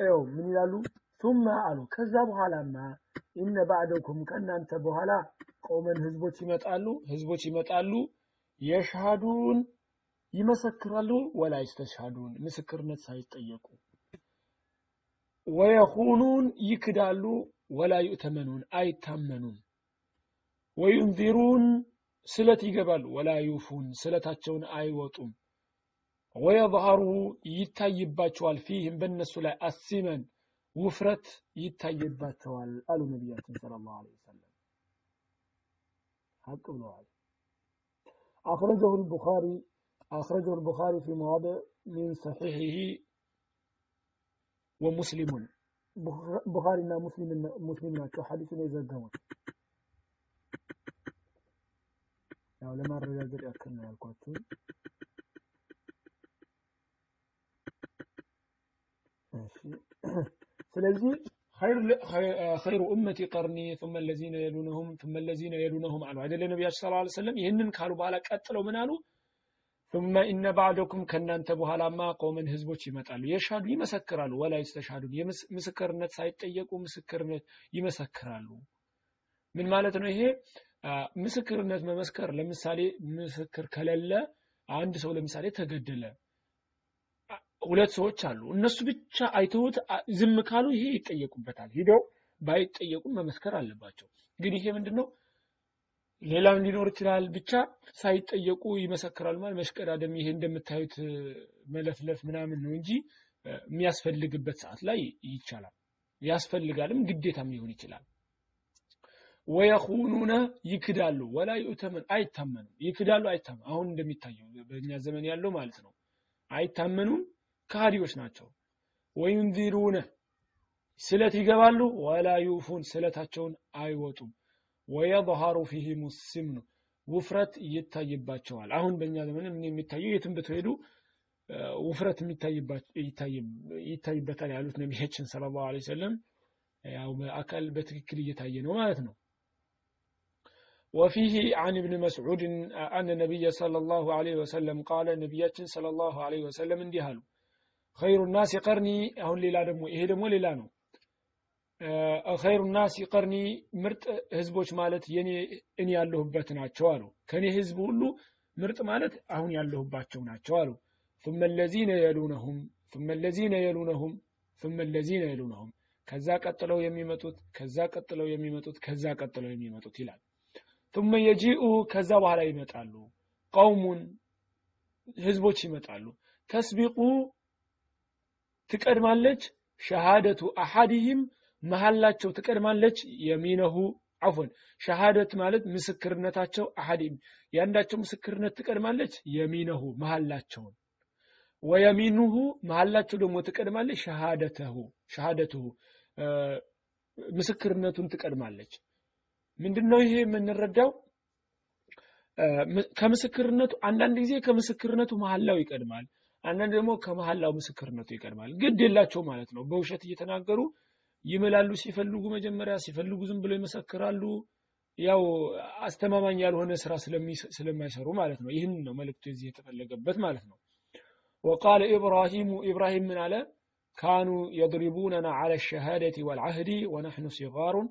ይኸው ምን ይላሉ ثم አሉ ከዛ በኋላማ ኢነ ባዕደኩም ከእናንተ በኋላ ቆመን ህዝቦች ይመጣሉ ህዝቦች ይመጣሉ። የሽሃዱን ይመሰክራሉ ወላ ይስተሽሃዱን ምስክርነት ሳይጠየቁ። ወየኹኑን ይክዳሉ ወላ ዩእተመኑን አይታመኑም። ወዩንዚሩን ስለት ይገባሉ ወላ ዩፉን ስለታቸውን አይወጡም። ወየظهሩ ይታይባቸዋል ፊህም በእነሱ ላይ አሲመን وفرت يتايبات وال ألو نبيات صلى الله عليه وسلم. حق الله عليه. أخرجه البخاري أخرجه البخاري في مواضع من صحيحه ومسلم. بخاري نا مسلم مسلم نا شو حديث ليس الدوام لو لما الرجال ذي أكلنا ماشي. ስለዚህ ኸይሩ ኡመቲ ቀርኒ ثم الذين يلونهم ثم الذين يلونهم አሉ አይደለ ነቢያችን ሰለላሁ ዐለይሂ ወሰለም ይህንን ካሉ በኋላ ቀጥለው ምን አሉ ثم إن بعدكم ከእናንተ በኋላማ ቆመን ህዝቦች ይመጣሉ የሻዱ ይመሰክራሉ ወላ ይስተሻዱን ምስክርነት ሳይጠየቁ ምስክርነት ይመሰክራሉ ምን ማለት ነው ይሄ ምስክርነት መመስከር ለምሳሌ ምስክር ከሌለ አንድ ሰው ለምሳሌ ተገደለ ሁለት ሰዎች አሉ። እነሱ ብቻ አይተውት ዝም ካሉ ይሄ ይጠየቁበታል። ሂደው ባይጠየቁም መመስከር አለባቸው። ግን ይሄ ምንድነው? ሌላም ሊኖር ይችላል። ብቻ ሳይጠየቁ ይመሰክራሉ ማለት መሽቀዳደም ይሄ እንደምታዩት መለፍለፍ ምናምን ነው እንጂ የሚያስፈልግበት ሰዓት ላይ ይቻላል። ያስፈልጋልም ግዴታም ሊሆን ይችላል። ወየኹኑነ ይክዳሉ። ወላ ዩእተመን አይታመኑም። ይክዳሉ አይታመኑ አሁን እንደሚታየው በእኛ ዘመን ያለው ማለት ነው። አይታመኑም ከሃዲዎች ናቸው። ወዩንዚሩነ ስለት ይገባሉ ወላ ዩፉን ስለታቸውን አይወጡም። ወየظሃሩ ፊህም ስምኑ ውፍረት ይታይባቸዋል። አሁን በእኛ ዘመን ምን የሚታየው የትም ብትሄዱ ውፍረት ይታይበታል ያሉት ነቢያችን ስለ ላሁ ለ ሰለም ያው በአካል በትክክል እየታየ ነው ማለት ነው። وفيه عن ابن مسعود أن النبي صلى الله عليه وسلم قال نبيات صلى الله عليه وسلم اندهالوا አሉ خير الناس قرني አሁን ሌላ ደግሞ ይሄ ደግሞ ሌላ ነው ኸይሩ ናስ ቀርኒ ምርጥ ህዝቦች ማለት የኔ እኔ ያለሁበት ናቸው አሉ ከኔ ህዝብ ሁሉ ምርጥ ማለት አሁን ያለሁባቸው ናቸው አሉ ثم الذين يلونهم ثم الذين يلونهم ثم الذين يلونهم ከዛ ቀጥለው የሚመጡት ከዛ ቀጥለው የሚመጡት ከዛ ቀጥለው የሚመጡት ይላል ثم يجيء ከዛ በኋላ ይመጣሉ ቀውሙን ህዝቦች ይመጣሉ ተስቢቁ ትቀድማለች። ሸሃደቱ አሐዲህም መሐላቸው ትቀድማለች። የሚነሁ አፎን ሸሃደት ማለት ምስክርነታቸው አሐዲም ያንዳቸው ምስክርነት ትቀድማለች። የሚነሁ መሐላቸውን ወየሚኑሁ መሐላቸው ደግሞ ትቀድማለች። ሸሃደተሁ ሸሃደትሁ ምስክርነቱን ትቀድማለች። ምንድነው ይሄ የምንረዳው? ከምስክርነቱ አንዳንድ ጊዜ ከምስክርነቱ መሐላው ይቀድማል አንዳንድ ደግሞ ከመሀላው ምስክርነቱ ይቀድማል። ግድ የላቸው ማለት ነው። በውሸት እየተናገሩ ይምላሉ። ሲፈልጉ መጀመሪያ ሲፈልጉ ዝም ብለው ይመሰክራሉ። ያው አስተማማኝ ያልሆነ ስራ ስለማይሰሩ ማለት ነው። ይህን ነው መልእክቱ የዚህ የተፈለገበት ማለት ነው። ወቃለ ኢብራሂሙ ኢብራሂም ምን አለ? ካኑ የድሪቡነና አለ ሸሃደቲ ወልዓህዲ ወነሕኑ ሲጋሩን።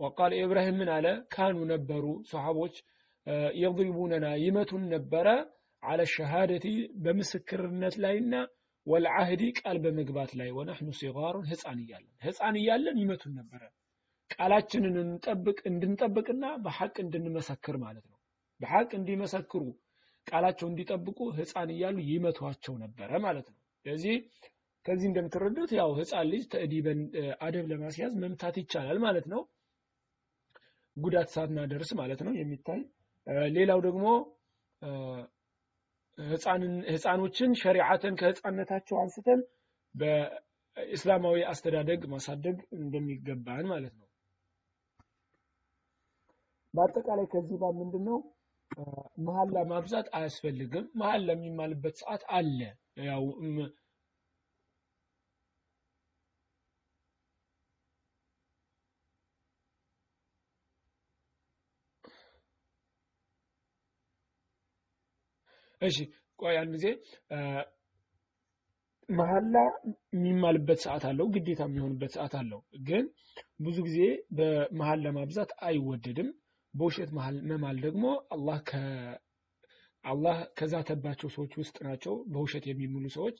ወቃለ ኢብራሂም ምን አለ? ካኑ ነበሩ ሰሓቦች የድሪቡነና ይመቱን ነበረ አለ ሸሃደቲ በምስክርነት ላይና ወልዓህዲ ቃል በመግባት ላይ ወናሕኑ ሲጋሩን ህፃን እያለን ህፃን እያለን ይመቱን ነበረ። ቃላችንን እንጠብቅ እንድንጠብቅና በሐቅ እንድንመሰክር ማለት ነው። በሐቅ እንዲመሰክሩ ቃላቸው እንዲጠብቁ ህፃን እያሉ ይመቷቸው ነበረ ማለት ነው። ስለዚህ ከዚህ እንደምትረዱት ያው ህፃን ልጅ ተእዲበን አደብ ለማስያዝ መምታት ይቻላል ማለት ነው። ጉዳት ሳትናደርስ ማለት ነው የሚታይ ሌላው ደግሞ ህፃኖችን ሸሪዓትን ከህፃነታቸው አንስተን በእስላማዊ አስተዳደግ ማሳደግ እንደሚገባን ማለት ነው። በአጠቃላይ ከዚህ ጋር ምንድነው? መሀላ ማብዛት አያስፈልግም። መሀል ለሚማልበት ሰዓት አለ። ያው እሺ ቆይ አንድ ጊዜ መሀላ የሚማልበት ሰዓት አለው ግዴታ የሚሆንበት ሰዓት አለው። ግን ብዙ ጊዜ በመሀል ለማብዛት አይወደድም። በውሸት መማል ደግሞ አላህ አላህ ከዛተባቸው ሰዎች ውስጥ ናቸው። በውሸት የሚምሉ ሰዎች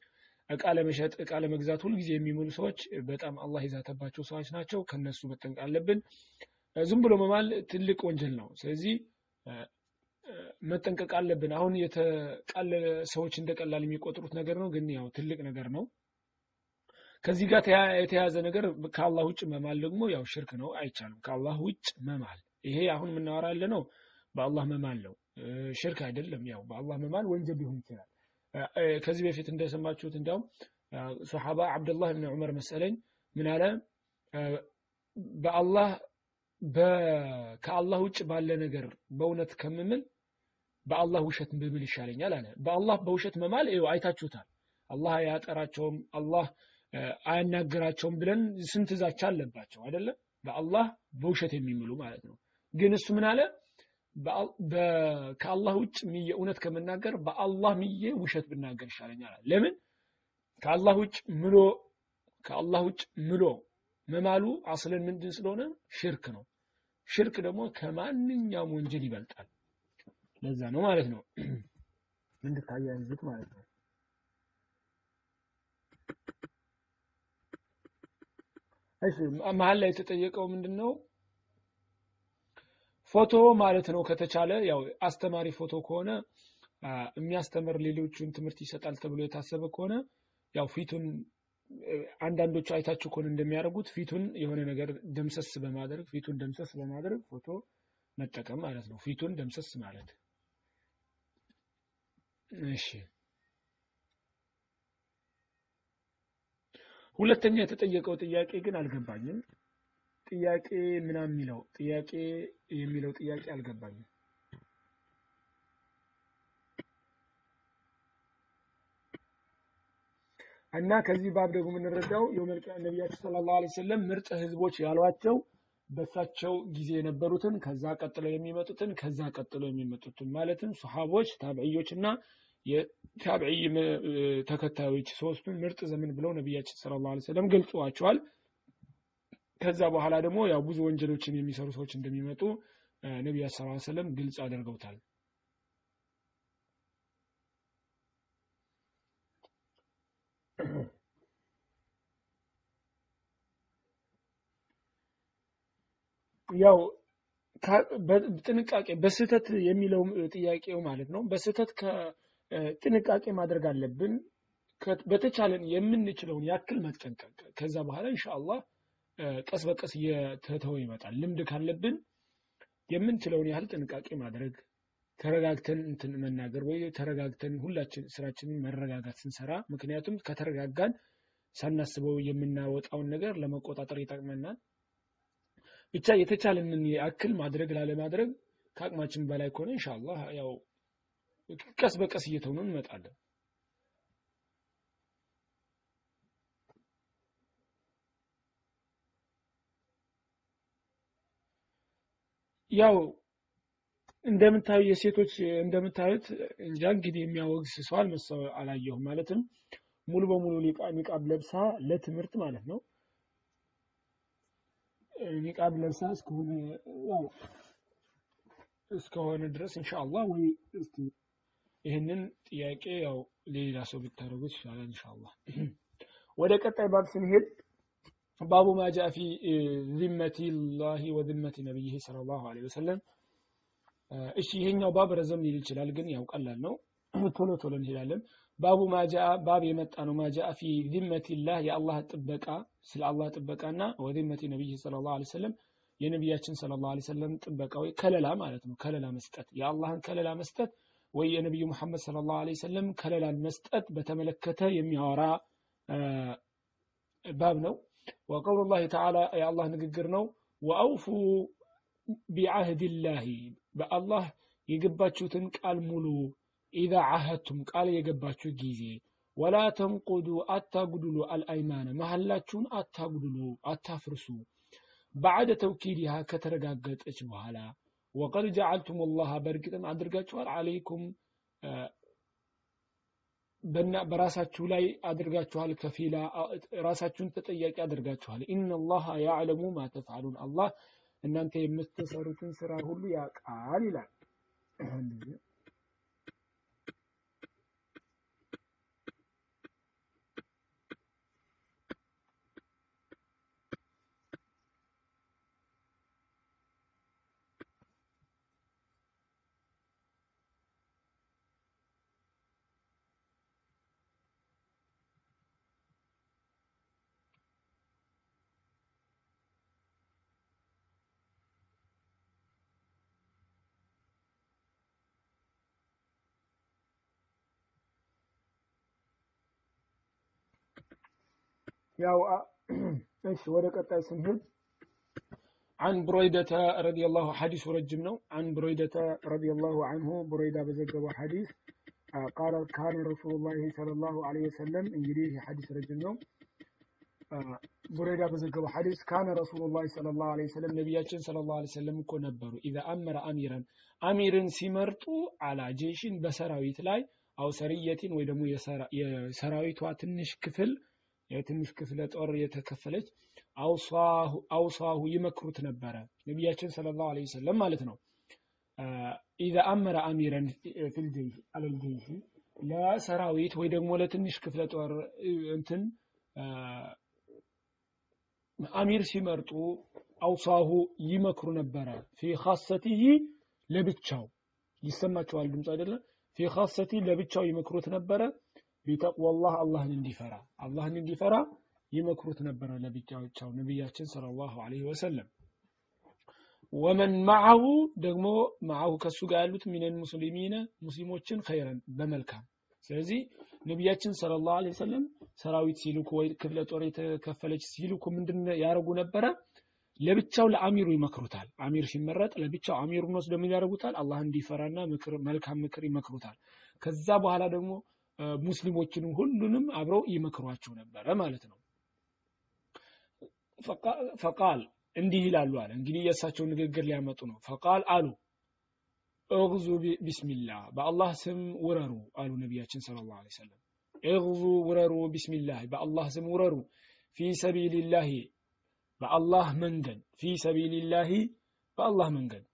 እቃ ለመሸጥ እቃ ለመግዛት ሁልጊዜ የሚምሉ ሰዎች በጣም አላህ የዛተባቸው ሰዎች ናቸው። ከነሱ መጠንቀቅ አለብን። ዝም ብሎ መማል ትልቅ ወንጀል ነው። ስለዚህ መጠንቀቅ አለብን። አሁን የተቃለለ ሰዎች እንደ ቀላል የሚቆጥሩት ነገር ነው ግን ያው ትልቅ ነገር ነው። ከዚህ ጋር የተያዘ ነገር ከአላህ ውጭ መማል ደግሞ ያው ሽርክ ነው አይቻልም። ከአላህ ውጭ መማል። ይሄ አሁን የምናወራ ያለ ነው በአላህ መማል ነው። ሽርክ አይደለም ያው በአላህ መማል ወንጀል ሊሆን ይችላል። ከዚህ በፊት እንደሰማችሁት እንዲያውም ሶሓባ አብደላህ ብን ዑመር መሰለኝ ምን አለ? በአላህ ከአላህ ውጭ ባለ ነገር በእውነት ከምምል በአላህ ውሸት ብምል ይሻለኛል አለ። በአላህ በውሸት መማል ይኸው አይታችሁታል። አላህ አያጠራቸውም፣ አላህ አያናግራቸውም ብለን ስንት ዛቻ አለባቸው አይደለም? በአላህ በውሸት የሚምሉ ማለት ነው። ግን እሱ ምን አለ? ከአላህ ውጭ ምዬ እውነት ከመናገር በአላህ ምዬ ውሸት ብናገር ይሻለኛል አለ። ለምን? ከአላህ ውጭ ምሎ ከአላህ ውጭ ምሎ መማሉ አስለን ምንድን ስለሆነ ሽርክ ነው። ሽርክ ደግሞ ከማንኛውም ወንጀል ይበልጣል። ለዛ ነው ማለት ነው እንድታያይዙት ማለት ነው። እሺ መሀል ላይ የተጠየቀው ምንድን ነው? ፎቶ ማለት ነው። ከተቻለ ያው አስተማሪ ፎቶ ከሆነ የሚያስተምር ሌሎቹን ትምህርት ይሰጣል ተብሎ የታሰበ ከሆነ ያው ፊቱን አንዳንዶቹ አይታችሁ ከሆነ እንደሚያደርጉት ፊቱን የሆነ ነገር ደምሰስ በማድረግ ፊቱን ደምሰስ በማድረግ ፎቶ መጠቀም ማለት ነው። ፊቱን ደምሰስ ማለት ሁለተኛ የተጠየቀው ጥያቄ ግን አልገባኝም። ጥያቄ ምናምን የሚለው ጥያቄ የሚለው ጥያቄ አልገባኝም። እና ከዚህ ባብ ደግሞ የምንረዳው ቂያማ ነቢያችን ሰለላሁ ዐለይሂ ወሰለም ምርጥ ህዝቦች ያሏቸው በሳቸው ጊዜ የነበሩትን ከዛ ቀጥለው የሚመጡትን ከዛ ቀጥለው የሚመጡትን ማለትም ሱሐቦች፣ ታብዕዮች እና የታብዕይ ተከታዮች ሶስቱን ምርጥ ዘመን ብለው ነቢያችን ሰለላሁ ዐለይሂ ወሰለም ገልጸዋቸዋል። ከዛ በኋላ ደግሞ ያው ብዙ ወንጀሎችን የሚሰሩ ሰዎች እንደሚመጡ ነቢያችን ሰለላሁ ዐለይሂ ግልጽ አድርገውታል። ያው ጥንቃቄ በስህተት የሚለው ጥያቄው ማለት ነው። በስህተት ጥንቃቄ ማድረግ አለብን። በተቻለን የምንችለውን ያክል መጠንቀቅ። ከዛ በኋላ ኢንሻአላህ ቀስ በቀስ እየተተወ ይመጣል። ልምድ ካለብን የምንችለውን ያህል ጥንቃቄ ማድረግ፣ ተረጋግተን እንትን መናገር ወይ ተረጋግተን ሁላችን ስራችንን መረጋጋት ስንሰራ፣ ምክንያቱም ከተረጋጋን ሳናስበው የምናወጣውን ነገር ለመቆጣጠር ይጠቅመናል። ብቻ የተቻለንን ያክል ማድረግ ላለማድረግ ከአቅማችን በላይ ከሆነ ኢንሻአላህ ያው ቀስ በቀስ እየተውኑ እንመጣለን። ያው እንደምታዩ የሴቶች እንደምታዩት እንጃ እንግዲህ የሚያወግዝ ሰው አልመሰው አላየሁም። ማለትም ሙሉ በሙሉ ኒቃብ ለብሳ ለትምህርት ማለት ነው ኒቃብ ለብሳ እስከሆነ ያው እስከሆነ ድረስ ኢንሻአላህ ወይ እስቲ ይህንን ጥያቄ ያው ሌላ ሰው ብታደርጉት ይሻላል ኢንሻአላህ። ወደ ቀጣይ ባብ ስንሄድ ባቡ ማ ጃአ ፊ ዚመቲ ላሂ ወዚመቲ ነቢይህ ሰለላሁ ዐለይሂ ወሰለም። እሺ ይሄኛው ባብ ረዘም ሊል ይችላል፣ ግን ያው ቀላል ነው። ቶሎ ቶሎ እንሄዳለን። ባቡ ማጃአ ባብ የመጣ ነው። ማጃአ ፊ ዚመቲላህ የአላህ ጥበቃ ስለ አላህ ጥበቃና ወዚመቲ ነቢይ ሰለላሁ ዐለይሂ ወሰለም የነቢያችን ሰለላሁ ዐለይሂ ወሰለም ጥበቃ ወይ ከለላ ማለት ነው። ከለላ መስጠት የአላህን ከለላ መስጠት ወይ የነቢዩ መሐመድ ሰለላሁ ዐለይሂ ወሰለም ከለላን መስጠት በተመለከተ የሚያወራ ባብ ነው። ወቀውሉ ላሂ ተዓላ የአላህ ንግግር ነው። ወአውፉ ቢዓህድላሂ በአላህ የገባችሁትን ቃል ሙሉ ኢዛ ዓሀድቱም ቃል የገባችሁ ጊዜ ወላ ተንቁዱ አታጉድሉ አልአይማነ መሐላችሁን አታጉድሉ አታፍርሱ። ባዕደ ተውኪድሃ ከተረጋገጠች በኋላ ወቀድ ጀዓልቱም ላህ በእርግጥም አድርጋችኋል አለይኩም በራሳችሁ ላይ አድርጋችኋል ከፊላ ራሳችሁን ተጠያቂ አድርጋችኋል። ኢነላሃ ያዕለሙ ማ ተፍዓሉን። አላህ እናንተ የምትሰሩትን ስራ ሁሉ ያውቃል ይላል ያው እሺ ወደ ቀጣይ ስንሄድ عن بريدة رضي الله حديث رجم عن بريدة رضي الله عنه بريدة بزقب حديث قال كان رسول الله صلى الله عليه وسلم እንግዲህ حديث ረጅም ነው ቡሬዳ በዘገበው ሐዲስ ካነ ረሱሉላህ ሰለላሁ ዐለይሂ ወሰለም ነቢያችን ሰለላሁ ዐለይሂ ወሰለም እኮ ነበሩ ኢዛ አመረ አሚረን አሚርን ሲመርጡ አላ ጄሽን በሰራዊት ላይ አው ሰሪየቲን ወይ ደግሞ የሰራዊቷ ትንሽ ክፍል የትንሽ ክፍለ ጦር የተከፈለች አውሳሁ ይመክሩት ነበረ ነቢያችን ሰለላሁ ዐለይሂ ወሰለም ማለት ነው። ኢዛ አመረ አሚረን ፊል ጀይሽ አለል ጀይሽ ለሰራዊት ወይ ደግሞ ለትንሽ ክፍለ ጦር እንትን አሚር ሲመርጡ አውሳሁ ይመክሩ ነበረ። ፊ ኻሰቲሂ ለብቻው ይሰማቸዋል ድምፅ አይደለም ፊ ኻሰቲ ለብቻው ይመክሩት ነበረ ቢተቅዋላህ አላህን እንዲፈራ አላህን እንዲፈራ ይመክሩት ነበረ ለብቻቸው ነቢያችን ሰለላሁ ዐለይሂ ወሰለም። ወመን ማዐሁ ደግሞ ማዐሁ ከሱ ጋር ያሉት ሚነል ሙስሊሚነ ሙስሊሞችን ኸይረን በመልካም። ስለዚህ ነቢያችን ሰለላሁ ዐለይሂ ወሰለም ሰራዊት ሲልኩ ወይ ክፍለ ጦር የተከፈለች ሲልኩ ምንድን ያደርጉ ነበረ? ለብቻው ለአሚሩ ይመክሩታል። አሚር ሲመረጥ ለብቻው አሚሩን ወስደው ምን ያደርጉታል? አላህ እንዲፈራና መልካም ምክር ይመክሩታል። ከዛ በኋላ ደግሞ ሙስሊሞችንም ሁሉንም አብረው ይመክሯቸው ነበረ ማለት ነው። ፈቃል እንዲህ ይላሉ አለ። እንግዲህ የእሳቸው ንግግር ሊያመጡ ነው። ፈቃል አሉ እግዙ ቢስሚላህ በአላህ ስም ውረሩ አሉ ነቢያችን ሰለላሁ ዐለይሂ ወሰለም። እግዙ ውረሩ ቢስሚላህ በአላህ ስም ውረሩ። ፊ ሰቢልላህ በአላህ መንገድ። ፊ ሰቢልላህ በአላህ መንገድ።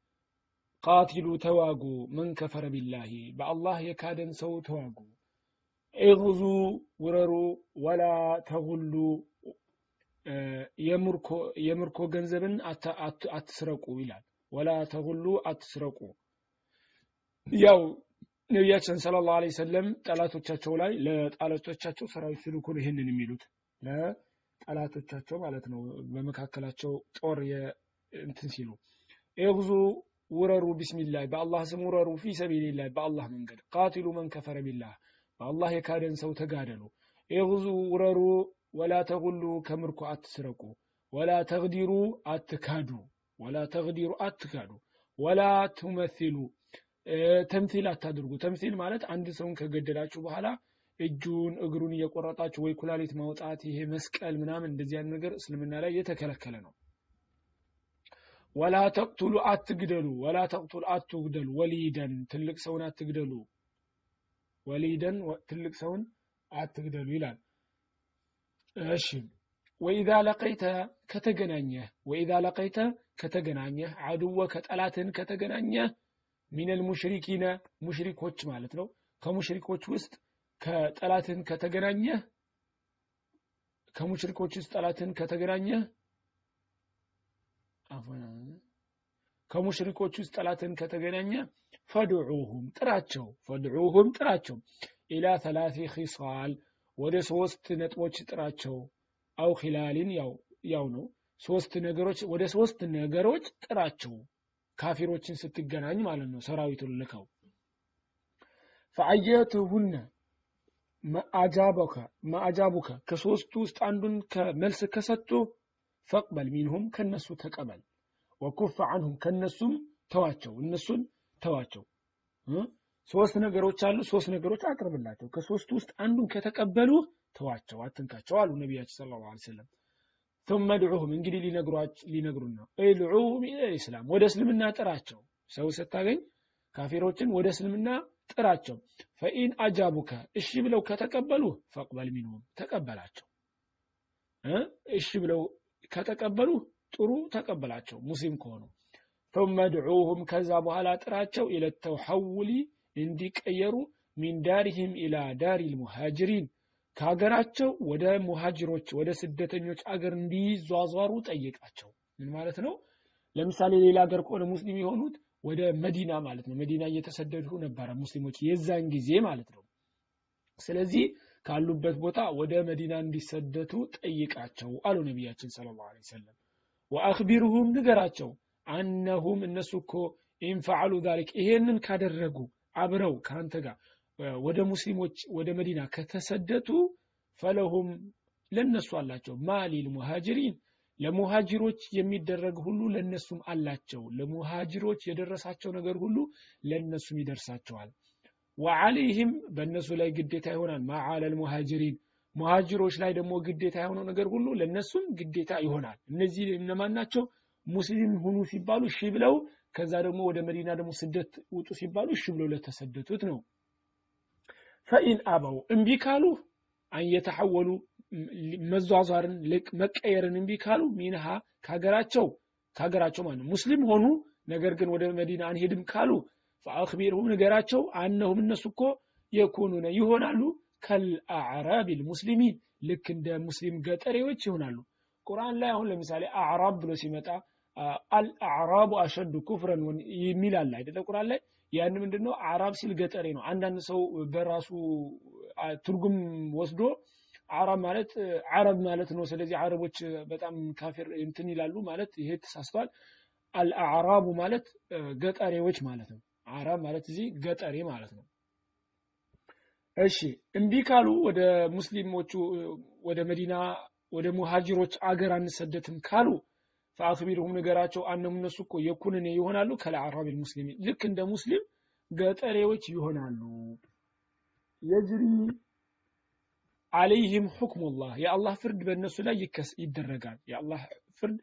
ቃቲሉ ተዋጉ መን ከፈረ ቢላህ በአላህ የካደን ሰው ተዋጉ እግዙ ውረሩ ወላ ተጉሉ። የምርኮ ገንዘብን አትስረቁ ይላል። ወላ ተጉሉ አትስረቁ። ያው ነቢያችን ሰለላሁ ዐለይሂ ወሰለም ጠላቶቻቸው ላይ ለጠላቶቻቸው ሰራዊት ሲልኩ ነው ይህንን የሚሉት። ለጠላቶቻቸው ማለት ነው። በመካከላቸው ጦር እንትን ሲሉ እግዙ ውረሩ ቢስሚላህ በአላህ ስም ውረሩ ፊ ሰቢልላህ በአላህ መንገድ ቃቲሉ መን ከፈረ ቢላህ በአላህ የካደን ሰው ተጋደሉ። እግዙ ውረሩ ወላ ተጉሉ ከምርኮ አትስረቁ። ወላ ተግዲሩ አትካዱ። ወላ ተግዲሩ አትካዱ። ወላ ትመሲሉ ተምሲል አታድርጉ። ተምሲል ማለት አንድ ሰውን ከገደላችሁ በኋላ እጁን እግሩን እየቆረጣችሁ ወይ ኩላሊት ማውጣት ይሄ መስቀል ምናምን እንደዚህ አይነት ነገር እስልምና ላይ የተከለከለ ነው። ወላ ተቅቱሉ አትግደሉ። ወላ ተቅቱሉ አትግደሉ ወሊደን ትልቅ ሰውን አትግደሉ ወሊደን ትልቅ ሰውን አትግደሉ ይላል። እሺ። ወኢዛ ለቀይተ ከተገናኘህ ወኢዛ ለቀይተ ከተገናኘህ አድወ ከጠላትን ከተገናኘህ ሚነል ሙሽሪኪነ ሙሽሪኮች ማለት ነው። ከሙሽሪኮች ውስጥ ከጠላትን ከተገናኘህ ከሙሽሪኮች ውስጥ ጠላትን ከተገናኘህ ከሙሽሪኮች ውስጥ ጠላትን ከተገናኘ ፈድዑሁም ጥራቸው ፈድዑሁም ጥራቸው። ኢላ ተላቲ ኺሳል ወደ ሶስት ነጥቦች ጥራቸው። አው ኺላሊን ያው ነው። ሶስት ነገሮች ወደ ሶስት ነገሮች ጥራቸው። ካፊሮችን ስትገናኝ ማለት ነው ሰራዊቱን ልከው። ፈአየትሁነ ማአጃቡከ ከሶስቱ ውስጥ አንዱን መልስ ከሰጡ ፈቅበል ሚንሁም ከነሱ ተቀበል። ወኩፍ አንሁም ከነሱም ተዋቸው። እነሱን ተዋቸው ሶስት ነገሮች አሉ ሶስት ነገሮች አቅርብላቸው ከሶስቱ ውስጥ አንዱን ከተቀበሉ ተዋቸው አትንካቸው አሉ ነቢያችን ሰለላሁ ዐለይሂ ወሰለም ثم ادعوهم እንግዲህ ሊነግሩን ነው ادعوهم الى الاسلام ወደ እስልምና ጥራቸው ሰው ስታገኝ ካፊሮችን ወደ እስልምና ጥራቸው ፈኢን አጃቡከ እሺ ብለው ከተቀበሉ ፈቅበል ሚንሁም ተቀበላቸው እሺ ብለው ከተቀበሉ ጥሩ ተቀበላቸው ሙስሊም ከሆኑ ثመ ድዑሁም ከዛ በኋላ ጥራቸው ኢለ እንዲቀየሩ ሚን ዳሪህም ኢላ ዳሪ ልሙሃጅሪን ከሀገራቸው ወደ ሙሃጅሮች ወደ ስደተኞች አገር እንዲዟዟሩ ጠይቃቸው ምን ማለት ነው? ለምሳሌ ሌላ ሀገር ከሆነ ሙስሊም የሆኑት ወደ መዲና ማለት ነው። መዲና እየተሰደዱ ነበረ ሙስሊሞች የዛን ጊዜ ማለት ነው። ስለዚህ ካሉበት ቦታ ወደ መዲና እንዲሰደቱ ጠይቃቸው አሉ ነቢያችን ስለ ላሁ ሰለም ወአክቢርሁም ንገራቸው አነሁም እነሱ እኮ ኢንፈዓሉ ዛሊክ ይሄንን ካደረጉ አብረው ከአንተ ጋር ወደ ሙስሊሞች ወደ መዲና ከተሰደቱ ፈለሁም ለነሱ አላቸው። ማሊል ሙሃጅሪን ለሙሃጅሮች የሚደረግ ሁሉ ለነሱም አላቸው። ለሙሃጅሮች የደረሳቸው ነገር ሁሉ ለነሱም ይደርሳቸዋል። ወዓለይህም በእነሱ ላይ ግዴታ ይሆናል። ማዓለል ሙሃጅሪን ሙሃጅሮች ላይ ደግሞ ግዴታ የሆነው ነገር ሁሉ ለነሱም ግዴታ ይሆናል። እነዚህ እነማን ናቸው ሙስሊም ሁኑ ሲባሉ እሺ ብለው ከዛ ደግሞ ወደ መዲና ደግሞ ስደት ውጡ ሲባሉ እሺ ብለው ለተሰደቱት ነው። ፈኢን አበው እምቢ ካሉ አንየተሐወሉ መዟዟርን መቀየርን እምቢ ካሉ ሚንሃ ከሀገራቸው ከሀገራቸው ማለት ሙስሊም ሆኑ ነገር ግን ወደ መዲና አንሄድም ካሉ ፈአክቢርሁም ንገራቸው አነሁም እነሱ እኮ የኩኑነ ይሆናሉ። ከልአዕራብ ልሙስሊሚን ልክ እንደ ሙስሊም ገጠሬዎች ይሆናሉ። ቁርአን ላይ አሁን ለምሳሌ አዕራብ ብሎ ሲመጣ አልአዕራቡ አሸዱ ኩፍረን የሚል አለ አይደለ? ቁርአን ላይ ያን ምንድነው? አዕራብ ሲል ገጠሬ ነው። አንዳንድ ሰው በራሱ ትርጉም ወስዶ አረብ ማለት አረብ ማለት ነው። ስለዚህ አረቦች በጣም ካፊር እንትን ይላሉ ማለት ይሄ ተሳስቷል። አልአዕራቡ ማለት ገጠሬዎች ማለት ነው። አረብ ማለት እዚህ ገጠሬ ማለት ነው። እሺ እምቢ ካሉ ወደ ሙስሊሞቹ ወደ መዲና ወደ ሙሃጅሮች አገር አንሰደትም ካሉ ፈአክቢርሁም ነገራቸው አነም እነሱ እኮ የኩንን ይሆናሉ ከለአዕራብ ልሙስሊሚን። ልክ እንደ ሙስሊም ገጠሬዎች ይሆናሉ። የጅሪ አለይህም ሁክሙላህ የአላህ ፍርድ በእነሱ ላይ ይደረጋል። የአላህ ፍርድ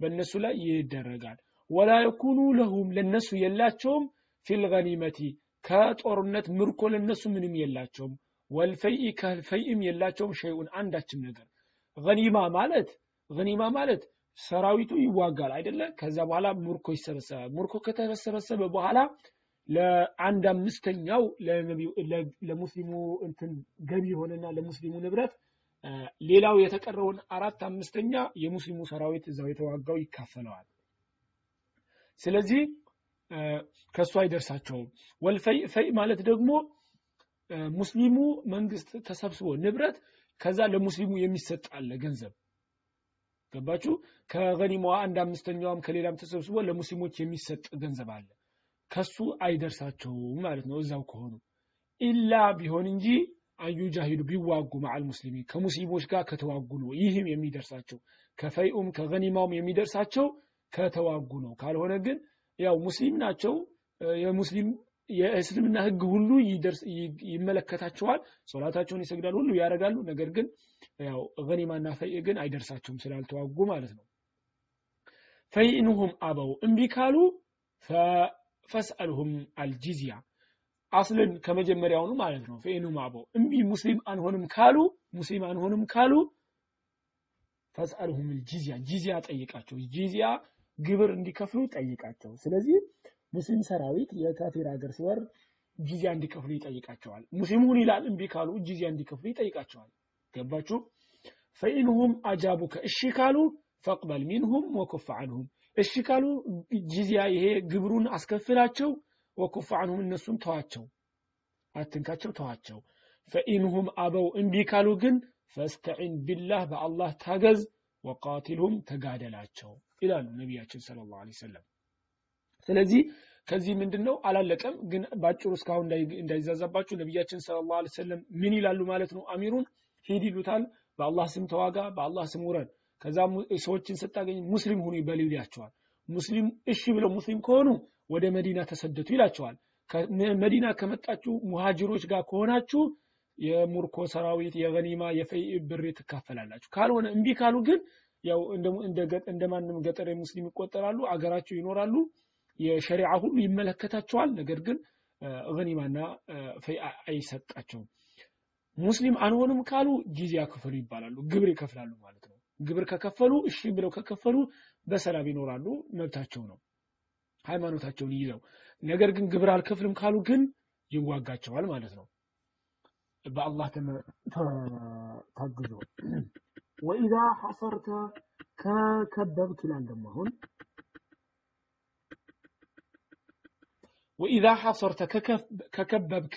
በእነሱ ላይ ይደረጋል። ወላ የኩኑ ለሁም ለነሱ የላቸውም። ፊልገኒመቲ ከጦርነት ምርኮ ለነሱ ምንም የላቸውም። ወልፈይኢ ከፈይእም የላቸውም ሸይኡን። አንዳችም ነገር ገኒማ ማለት ገኒማ ማለት ሰራዊቱ ይዋጋል አይደለ? ከዛ በኋላ ምርኮ ይሰበሰባል ምርኮ ከተሰበሰበ በኋላ ለአንድ አምስተኛው ለሙስሊሙ እንትን ገቢ የሆነና ለሙስሊሙ ንብረት ሌላው የተቀረውን አራት አምስተኛ የሙስሊሙ ሰራዊት እዛው የተዋጋው ይካፈለዋል። ስለዚህ ከሱ አይደርሳቸውም። ወልፈይ ፈይ ማለት ደግሞ ሙስሊሙ መንግስት ተሰብስቦ ንብረት ከዛ ለሙስሊሙ የሚሰጥ አለ ገንዘብ ገባችሁ? ከገኒማዋ አንድ አምስተኛዋም ከሌላም ተሰብስቦ ለሙስሊሞች የሚሰጥ ገንዘብ አለ። ከሱ አይደርሳቸውም ማለት ነው። እዛው ከሆኑ ኢላ ቢሆን እንጂ አዩጃሂዱ ቢዋጉ መዓል ሙስሊሚን ከሙስሊሞች ጋር ከተዋጉ ነው። ይህም የሚደርሳቸው ከፈይኡም ከገኒማውም የሚደርሳቸው ከተዋጉ ነው። ካልሆነ ግን ያው ሙስሊም ናቸው። የሙስሊም የእስልምና ህግ ሁሉ ይመለከታቸዋል። ሶላታቸውን ይሰግዳሉ ሁሉ ያደርጋሉ። ነገር ግን ያው ገኒማና ፈይእ ግን አይደርሳቸውም ስላልተዋጉ ማለት ነው። ፈይንሁም አበው እምቢ ካሉ ፈስአልሁም አልጂዝያ። አስልን ከመጀመሪያውኑ ማለት ነው። ፈኢንሁም አበው እምቢ ሙስሊም አንሆንም ካሉ ሙስሊም አንሆንም ካሉ ፈስአልሁም አልጂዝያ። ጂዝያ ጠይቃቸው። ጂዝያ ግብር እንዲከፍሉ ጠይቃቸው። ስለዚህ ሙስሊም ሰራዊት የካፊር ሀገር ሲወር ጂዚያ እንዲከፍሉ ይጠይቃቸዋል። ሙስሊሙን ይላል እምቢ ካሉ ጂዚያ እንዲከፍሉ ይጠይቃቸዋል። ገባችሁ? ፈኢንሁም አጃቡከ እሺ ካሉ ፈቅበል ሚንሁም ወኩፍ አንሁም። እሺ ካሉ ጂዚያ ይሄ ግብሩን አስከፍላቸው ወኩፍ አንሁም እነሱን ተዋቸው። አትንካቸው ተዋቸው። ፈኢንሁም አበው እምቢ ካሉ ግን ፈስተዒን ቢላህ በአላህ ታገዝ ወቃቲልሁም ተጋደላቸው ይላሉ ነቢያችን ሰለላሁ ዐለይሂ ወሰለም ስለዚህ ከዚህ ምንድነው? አላለቀም። ግን ባጭሩ እስካሁን እንዳይዛዛባችሁ ነቢያችን ሰለላሁ ዐለይሂ ወሰለም ምን ይላሉ ማለት ነው? አሚሩን ሂድ ይሉታል። በአላህ ስም ተዋጋ በአላህ ስም ውረድ። ከዛ ሰዎችን ስታገኝ ሙስሊም ሁኑ ይበሉ ይላቸዋል። ሙስሊም እሺ ብለው ሙስሊም ከሆኑ ወደ መዲና ተሰደቱ ይላቸዋል። መዲና ከመጣችሁ ሙሃጅሮች ጋር ከሆናችሁ የሙርኮ ሰራዊት የገኒማ የፈይ ብር ትካፈላላችሁ። ካልሆነ እምቢ ካሉ ግን ያው እንደ ማንም ገጠር ሙስሊም ይቆጠራሉ አገራቸው ይኖራሉ የሸሪዓ ሁሉ ይመለከታቸዋል። ነገር ግን ገኒማና ፈይ አይሰጣቸውም። ሙስሊም አንሆንም ካሉ ጊዜያ ክፈሉ ይባላሉ። ግብር ይከፍላሉ ማለት ነው። ግብር ከከፈሉ እሺ ብለው ከከፈሉ በሰላም ይኖራሉ መብታቸው ነው ሃይማኖታቸውን ይዘው። ነገር ግን ግብር አልከፍልም ካሉ ግን ይዋጋቸዋል ማለት ነው። በአላህ ታግዞ። ወኢዛ ሐሰርተ ከከበብክ ይላል ደግሞ አሁን ወኢዛ ሐሰርተ ከከበብክ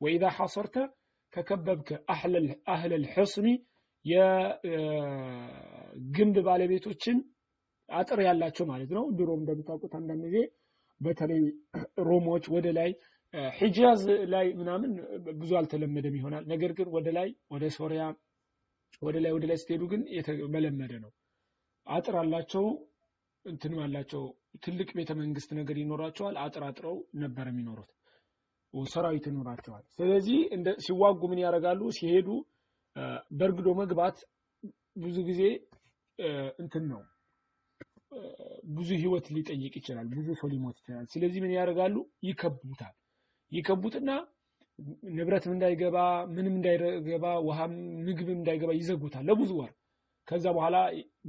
ወኢዛ ሐሰርተ ከከበብክ አህለ ልሕስኒ የግንብ ባለቤቶችን አጥር ያላቸው ማለት ነው። ድሮም እንደምታውቁት አንዳንድ ጊዜ በተለይ ሮሞች ወደ ላይ ሒጃዝ ላይ ምናምን ብዙ አልተለመደም ይሆናል። ነገር ግን ወደ ላይ ወደ ሶሪያ ወደ ላይ ወደ ላይ ስትሄዱ ግን የተመለመደ ነው። አጥር አላቸው እንትን አላቸው ትልቅ ቤተ መንግስት ነገር ይኖራቸዋል። አጥር አጥረው ነበር የሚኖሩት። ሰራዊት ይኖራቸዋል። ስለዚህ ሲዋጉ ምን ያደርጋሉ? ሲሄዱ በርግዶ መግባት ብዙ ጊዜ እንትን ነው። ብዙ ህይወት ሊጠይቅ ይችላል። ብዙ ሰው ሊሞት ይችላል። ስለዚህ ምን ያደርጋሉ? ይከቡታል። ይከቡትና ንብረትም እንዳይገባ ምንም እንዳይገባ ውሃም ምግብም እንዳይገባ ይዘጉታል። ለብዙ ወር ከዛ በኋላ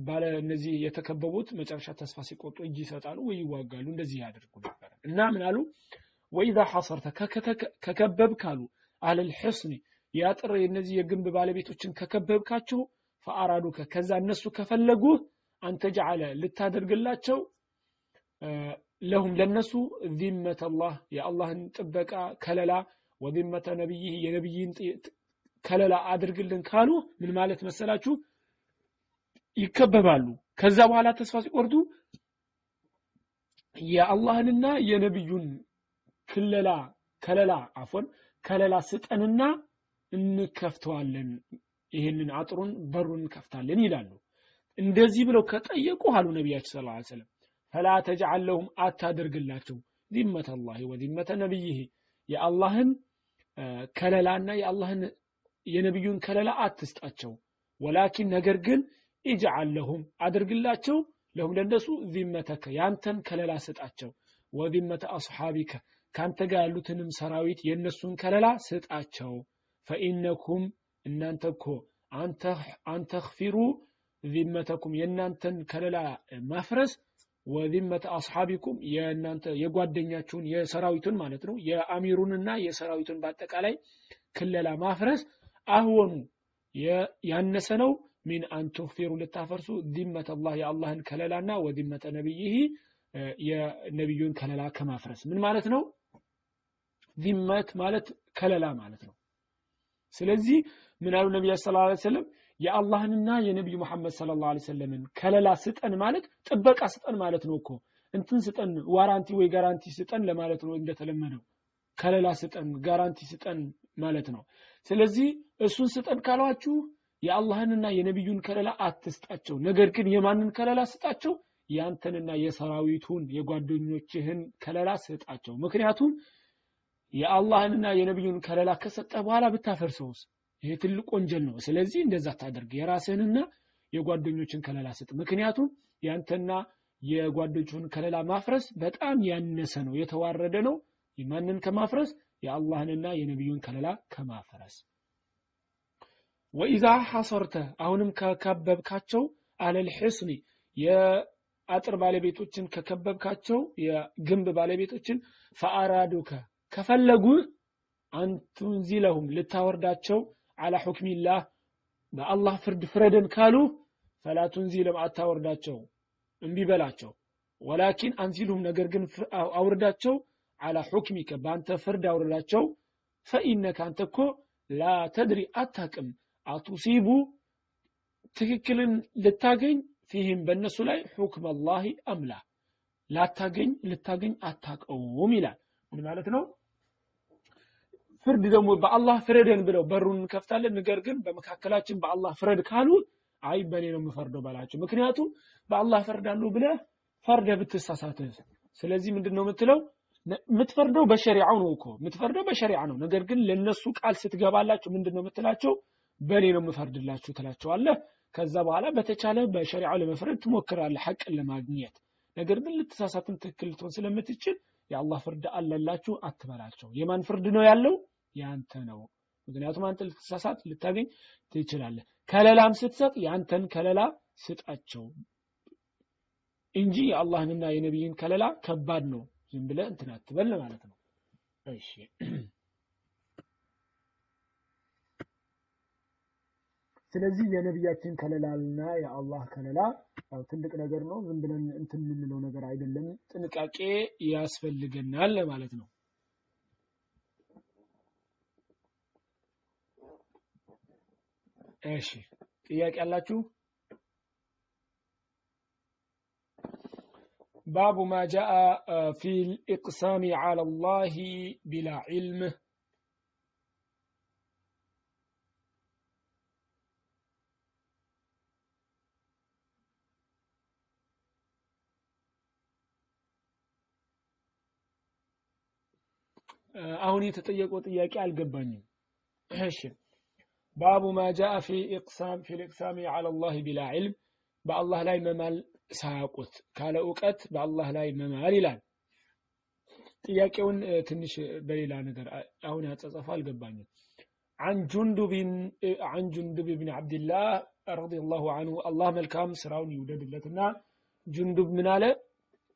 ባለ እነዚህ የተከበቡት መጨረሻ ተስፋ ሲቆጡ እጅ ይሰጣሉ ወይ ይዋጋሉ። እንደዚህ ያደርጉ ነበር። እና ምን ወኢዛ ሐሰርተ ከከበብ ካሉ አለል ሕስኒ የአጥር የነዚህ የግንብ ባለቤቶችን ከከበብካቸው ፈአራዱከ ከዛ እነሱ ከፈለጉ አንተ ጀዓለ ልታደርግላቸው ለሁም ለነሱ ዚመተ አላህ የአላህን ጥበቃ ከለላ ወዚመተ ነቢይህ የነቢይን ከለላ አድርግልን ካሉ ምን ማለት መሰላችሁ ይከበባሉ። ከዛ በኋላ ተስፋ ሲቆርጡ የአላህንና የነቢዩን ክለላ ከለላ አፎን ከለላ ስጠንና እንከፍተዋለን። ይህንን አጥሩን በሩን እንከፍታለን ይላሉ። እንደዚህ ብለው ከጠየቁ አሉ ነቢያችን ስለ ላ ሰለም ፈላ ተጅዓል አታደርግላቸው ዚመተ አላህ ወዚመተ ነቢይህ የአላህን ከለላና የአላህን የነቢዩን ከለላ አትስጣቸው። ወላኪን ነገር ግን ኢጅዓል ለሁም አድርግላቸው ለሁም ለእነሱ ዚመተከ ያንተን ከለላ ስጣቸው። ወዚመተ አስሓቢከ ካንተ ጋር ያሉትንም ሰራዊት የእነሱን ከለላ ስጣቸው። ፈኢነኩም እናንተ እኮ አንተኽፊሩ ዚመተኩም የእናንተን ከለላ ማፍረስ ወዚመተ አስሓቢኩም የእናንተ የጓደኛችሁን የሰራዊቱን ማለት ነው የአሚሩንና የሰራዊቱን በአጠቃላይ ክለላ ማፍረስ። أهون ያነሰ ነው من أن تخفروا ልታፈርሱ ذمة الله የአላህን ከለላና وذمة نبيه የነቢዩን ከለላ ከማፍረስ። ምን ማለት ነው? ዚመት ማለት ከለላ ማለት ነው። ስለዚህ ምን አሉ ነቢያ صلى الله عليه وسلم የአላህንና የነቢዩ መሐመድ صلى الله عليه وسلم ን ከለላ ስጠን ማለት ጥበቃ ስጠን ማለት ነው እኮ። እንትን ስጠን warranty ወይ guarantee ስጠን ለማለት ነው እንደተለመደው። ከለላ ስጠን ጋራንቲ ስጠን ማለት ነው። ስለዚህ እሱን ስጠን ካሏችሁ የአላህንና የነቢዩን ከለላ አትስጣቸው። ነገር ግን የማንን ከለላ ስጣቸው? ያንተንና የሰራዊቱን የጓደኞችህን ከለላ ስጣቸው። ምክንያቱም የአላህንና የነቢዩን ከለላ ከሰጠ በኋላ ብታፈርሰውስ? ይሄ ትልቅ ወንጀል ነው። ስለዚህ እንደዛ ታደርግ የራስህንና የጓደኞችን ከለላ ስጥ። ምክንያቱም ያንተና የጓደኞችን ከለላ ማፍረስ በጣም ያነሰ ነው የተዋረደ ነው። ማንን ከማፍረስ? የአላህንና የነቢዩን ከለላ ከማፍረስ ወኢዛ ሐሰርተ አሁንም ከከበብካቸው አለል ሕስኒ የአጥር ባለቤቶችን ከከበብካቸው የግንብ ባለቤቶችን ፈአራዱከ ከፈለጉ አንቱንዚለሁም ልታወርዳቸው አላ ሑክሚላህ በአላህ ፍርድ ፍረደን ካሉ ፈላ ቱንዚለም አታወርዳቸው እምቢ በላቸው። ወላኪን አንዚሉም ነገር ግን አውርዳቸው አላ ሑክሚከ በአንተ ፍርድ አውርዳቸው። ፈኢነከ አንተ እኮ ላ ተድሪ አታቅም አቱሲቡ ትክክልን ልታገኝ ፊህም በእነሱ ላይ ሑክም አላህ አምላ። ላታገኝ ልታገኝ አታቀውም ይላል። ምን ማለት ነው? ፍርድ ደግሞ በአላህ ፍረደን ብለው በሩን እንከፍታለን። ነገር ግን በመካከላችን በአላህ ፍረድ ካሉ አይ በእኔ ነው የምፈርደው በላቸው። ምክንያቱም በአላህ ፈርዳለሁ ብለህ ፈርደ ብትሳሳትህ ስለዚህ ምንድን ነው የምትለው? የምትፈርደው በሸሪዓው ነው እኮ የምትፈርደው በሸሪዓ ነው። ነገር ግን ለነሱ ቃል ስትገባላቸው ምንድን ነው የምትላቸው በእኔ ነው የምፈርድላችሁ ትላቸዋለህ። ከዛ በኋላ በተቻለ በሸሪዓው ለመፍረድ ትሞክራለህ ሐቅን ለማግኘት። ነገር ግን ልትሳሳትን ትክክል ልትሆን ስለምትችል የአላህ ፍርድ አለላችሁ አትበላቸው። የማን ፍርድ ነው ያለው? ያንተ ነው። ምክንያቱም አንተ ልትሳሳት ልታገኝ ትችላለህ። ከለላም ስትሰጥ ያንተን ከለላ ስጣቸው እንጂ የአላህንና የነቢይን ከለላ ከባድ ነው። ዝም ብለህ እንትን አትበል ማለት ነው። እሺ ስለዚህ የነቢያችን ከለላና የአላህ ከለላ ያው ትልቅ ነገር ነው ዝም ብለን እንትን የምንለው ነገር አይደለም ጥንቃቄ ያስፈልገናል ማለት ነው እሺ ጥያቄ አላችሁ باب ما جاء في الإقسام على الله بلا علم አሁን የተጠየቀው ጥያቄ አልገባኝም እሺ ባቡ ማ ጃአ ፊ ኢቅሳም ፊ ልእቅሳሚ ዐላ ላህ ቢላ ዒልም በአላህ ላይ መማል ሳያውቁት ካለ እውቀት በአላህ ላይ መማል ይላል ጥያቄውን ትንሽ በሌላ ነገር አሁን ያጸጸፈው አልገባኝም عن جندب عن جندب بن عبد الله رضي الله عنه الله ملكام سراون يودد لتنا جندب من على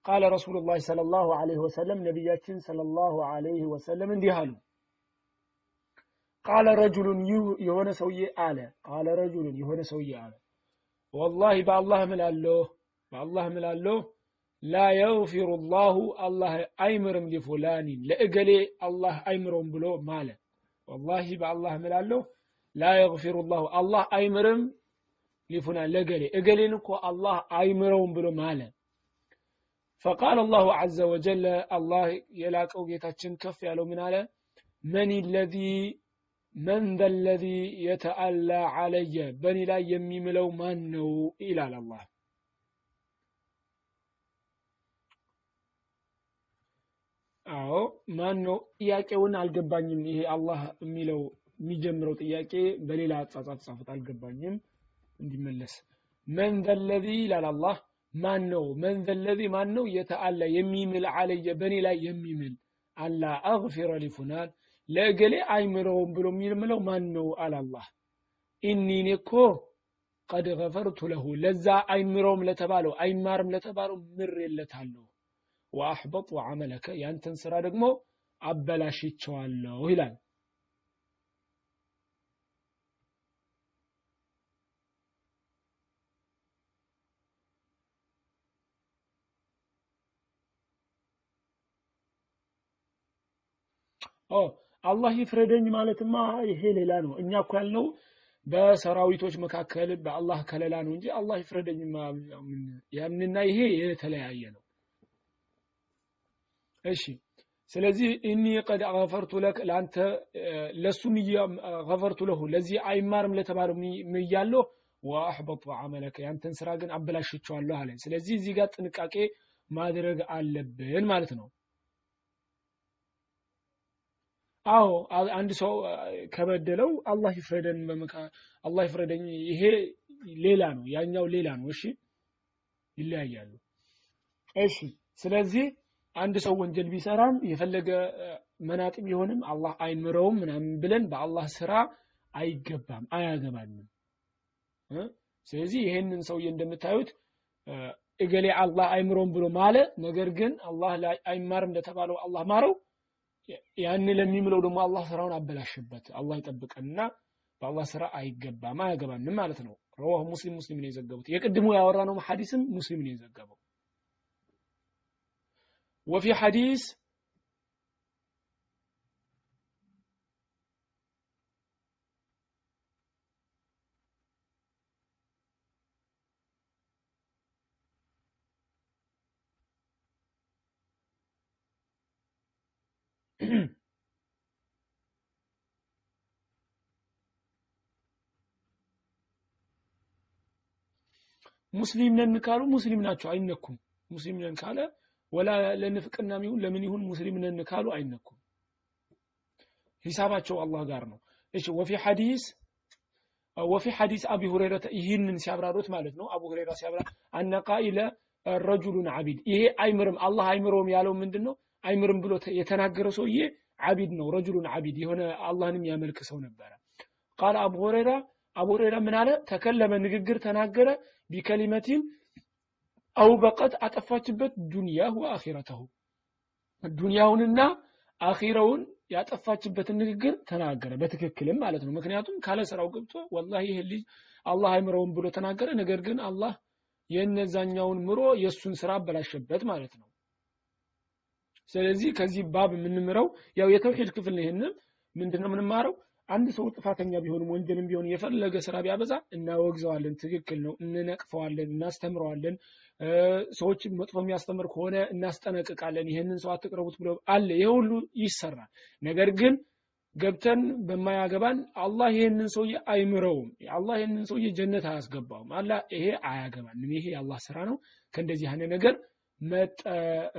قال رسول الله صلى الله عليه وسلم نبياتين صلى الله عليه وسلم እንዲህ አሉ ቃለ ረጁሉን የሆነ ሰውዬ አለ ቃለ ረጁሉን የሆነ ሰውዬ አለ ወላሂ በአላህ እምላለሁ በአላህ እምላለሁ ላ የግፊሩ ላሁ አላህ አይምርም ሊፉላኒን ለእገሌ አላህ አይምረውም ብሎ ማለ ወላሂ በአላህ እምላለሁ ላ የግፊሩ ላሁ አላህ አይምርም ሊፉላን ለእገሌ እገሌን እኮ አላህ አይምረውም ብሎ ማለ فقال الله عز وجل አላህ የላቀው ጌታችን ከፍ ያለው ምን አለ? من الذي من ذا الذي يتألى علي በእኔ ላይ የሚምለው ማን ነው? ይላል አላህ። አዎ ማን ነው? ጥያቄውን አልገባኝም። ይሄ አላህ የሚለው የሚጀምረው ጥያቄ በሌላ አጻጻፍ ጻፉት። አልገባኝም። እንዲመለስ። من ذا ይላል አላህ። ማን ነው من ذا الذي ማን ነው يتألى የሚምል علي በእኔ ላይ የሚምል ألا أغفر لفلان ለእገሌ አይምረውም ብሎ የሚምለው ማን ነው አላላህ إني እኔ እኮ قد غفرت له ለዛ አይምረውም ለተባለው አይማርም ለተባለው ምሬለታለሁ وأحبطت عملك ያንተን ስራ ደግሞ አበላሽቸዋለሁ ይላል አላህ ይፍረደኝ ማለትማ ይሄ ሌላ ነው። እኛ እኮ ያልነው በሰራዊቶች መካከል በአላህ ከለላ ነው እንጂ አላህ ይፍረደኝ ያንና ይሄ የተለያየ ነው። እሺ ስለዚህ እኒ ቀድ ገፈርቱ ለክ ለአንተ ለሱም ገፈርቱ ለሁ ለዚህ አይማርም ለተባለው ምያለሁ ወአሕበጡ ዐመለከ ያንተን ስራ ግን አበላሽቸዋለሁ አለ ስለዚህ እዚህ ጋር ጥንቃቄ ማድረግ አለብን ማለት ነው አዎ አንድ ሰው ከበደለው አላህ ይፍረደን አላህ ይፍረደኝ ይሄ ሌላ ነው ያኛው ሌላ ነው እሺ? ይለያያሉ። እሺ ስለዚህ አንድ ሰው ወንጀል ቢሰራም የፈለገ መናጢ ቢሆንም አላህ አይምረውም ምናምን ብለን በአላህ ስራ አይገባም አያገባንም። ስለዚህ ይሄንን ሰውዬ እንደምታዩት እገሌ አላህ አይምረውም ብሎ ማለ ነገር ግን አላህ አይማርም እንደተባለው አላህ ማረው ያን ለሚምለው ደግሞ አላህ ስራውን አበላሽበት አላህ ይጠብቀንና በአላህ ስራ አይገባም አያገባንም ማለት ነው። ረዋሁ ሙስሊም ሙስሊም ነው የዘገቡት። የቅድሙ ያወራነው ሐዲስም ሙስሊም ነው የዘገበው። ወፊ ሐዲስ ሙስሊም ነን ካሉ ሙስሊም ናቸው አይነኩም። ሙስሊም ነን ካለ ወላ ለንፍቅና ይሁን ለምን ይሁን ሙስሊም ነን ካሉ አይነኩም። ሂሳባቸው አላህ ጋር ነው። እሺ ወፊ ሐዲስ ወፊ ሐዲስ አቢ ሁረይራ ይህንን ሲያብራሩት ማለት ነው። አቡ ሁረይራ ሲያብራ አነ ቃኢለ ረጁሉን አቢድ ይሄ አይምርም አላህ አይምረውም ያለው ምንድን ነው አይምርም ብሎ የተናገረ ሰውዬ አቢድ ነው ረጁሉን አቢድ የሆነ አላህንም ያመልክ ሰው ነበረ። ቃል አቡ ሁረይራ አቡ ሁረይራ ምን አለ? ተከለመ ንግግር ተናገረ። ቢከሊመቲን አውበቀት አጠፋችበት ዱንያሁ አኺረተሁ። ዱንያውንና አኺረውን ያጠፋችበትን ንግግር ተናገረ በትክክልም ማለት ነው። ምክንያቱም ካለ ስራው ገብቶ ወላሂ ይህ ልጅ አላህ አይምረውም ብሎ ተናገረ። ነገር ግን አላህ የነዛኛውን ምሮ የእሱን ስራ አበላሸበት ማለት ነው ስለዚህ ከዚህ ባብ የምንምረው ያው የተውሂድ ክፍል ነው ይህንን ምንድነው የምንማረው? አንድ ሰው ጥፋተኛ ቢሆንም ወንጀልም ቢሆን የፈለገ ስራ ቢያበዛ እናወግዘዋለን ትክክል ነው እንነቅፈዋለን እናስተምረዋለን። ሰዎች መጥፎ የሚያስተምር ከሆነ እናስጠነቅቃለን ይህንን ሰው አትቅረቡት ብሎ አለ። ይሄ ሁሉ ይሰራል። ነገር ግን ገብተን በማያገባን አላህ ይህንን ሰውዬ አይምረውም። አላህ ይህንን ሰውዬ ጀነት አያስገባውም። አላ ይሄ አያገባንም። ይሄ የአላህ ስራ ነው። ከእንደዚህ አይነት ነገር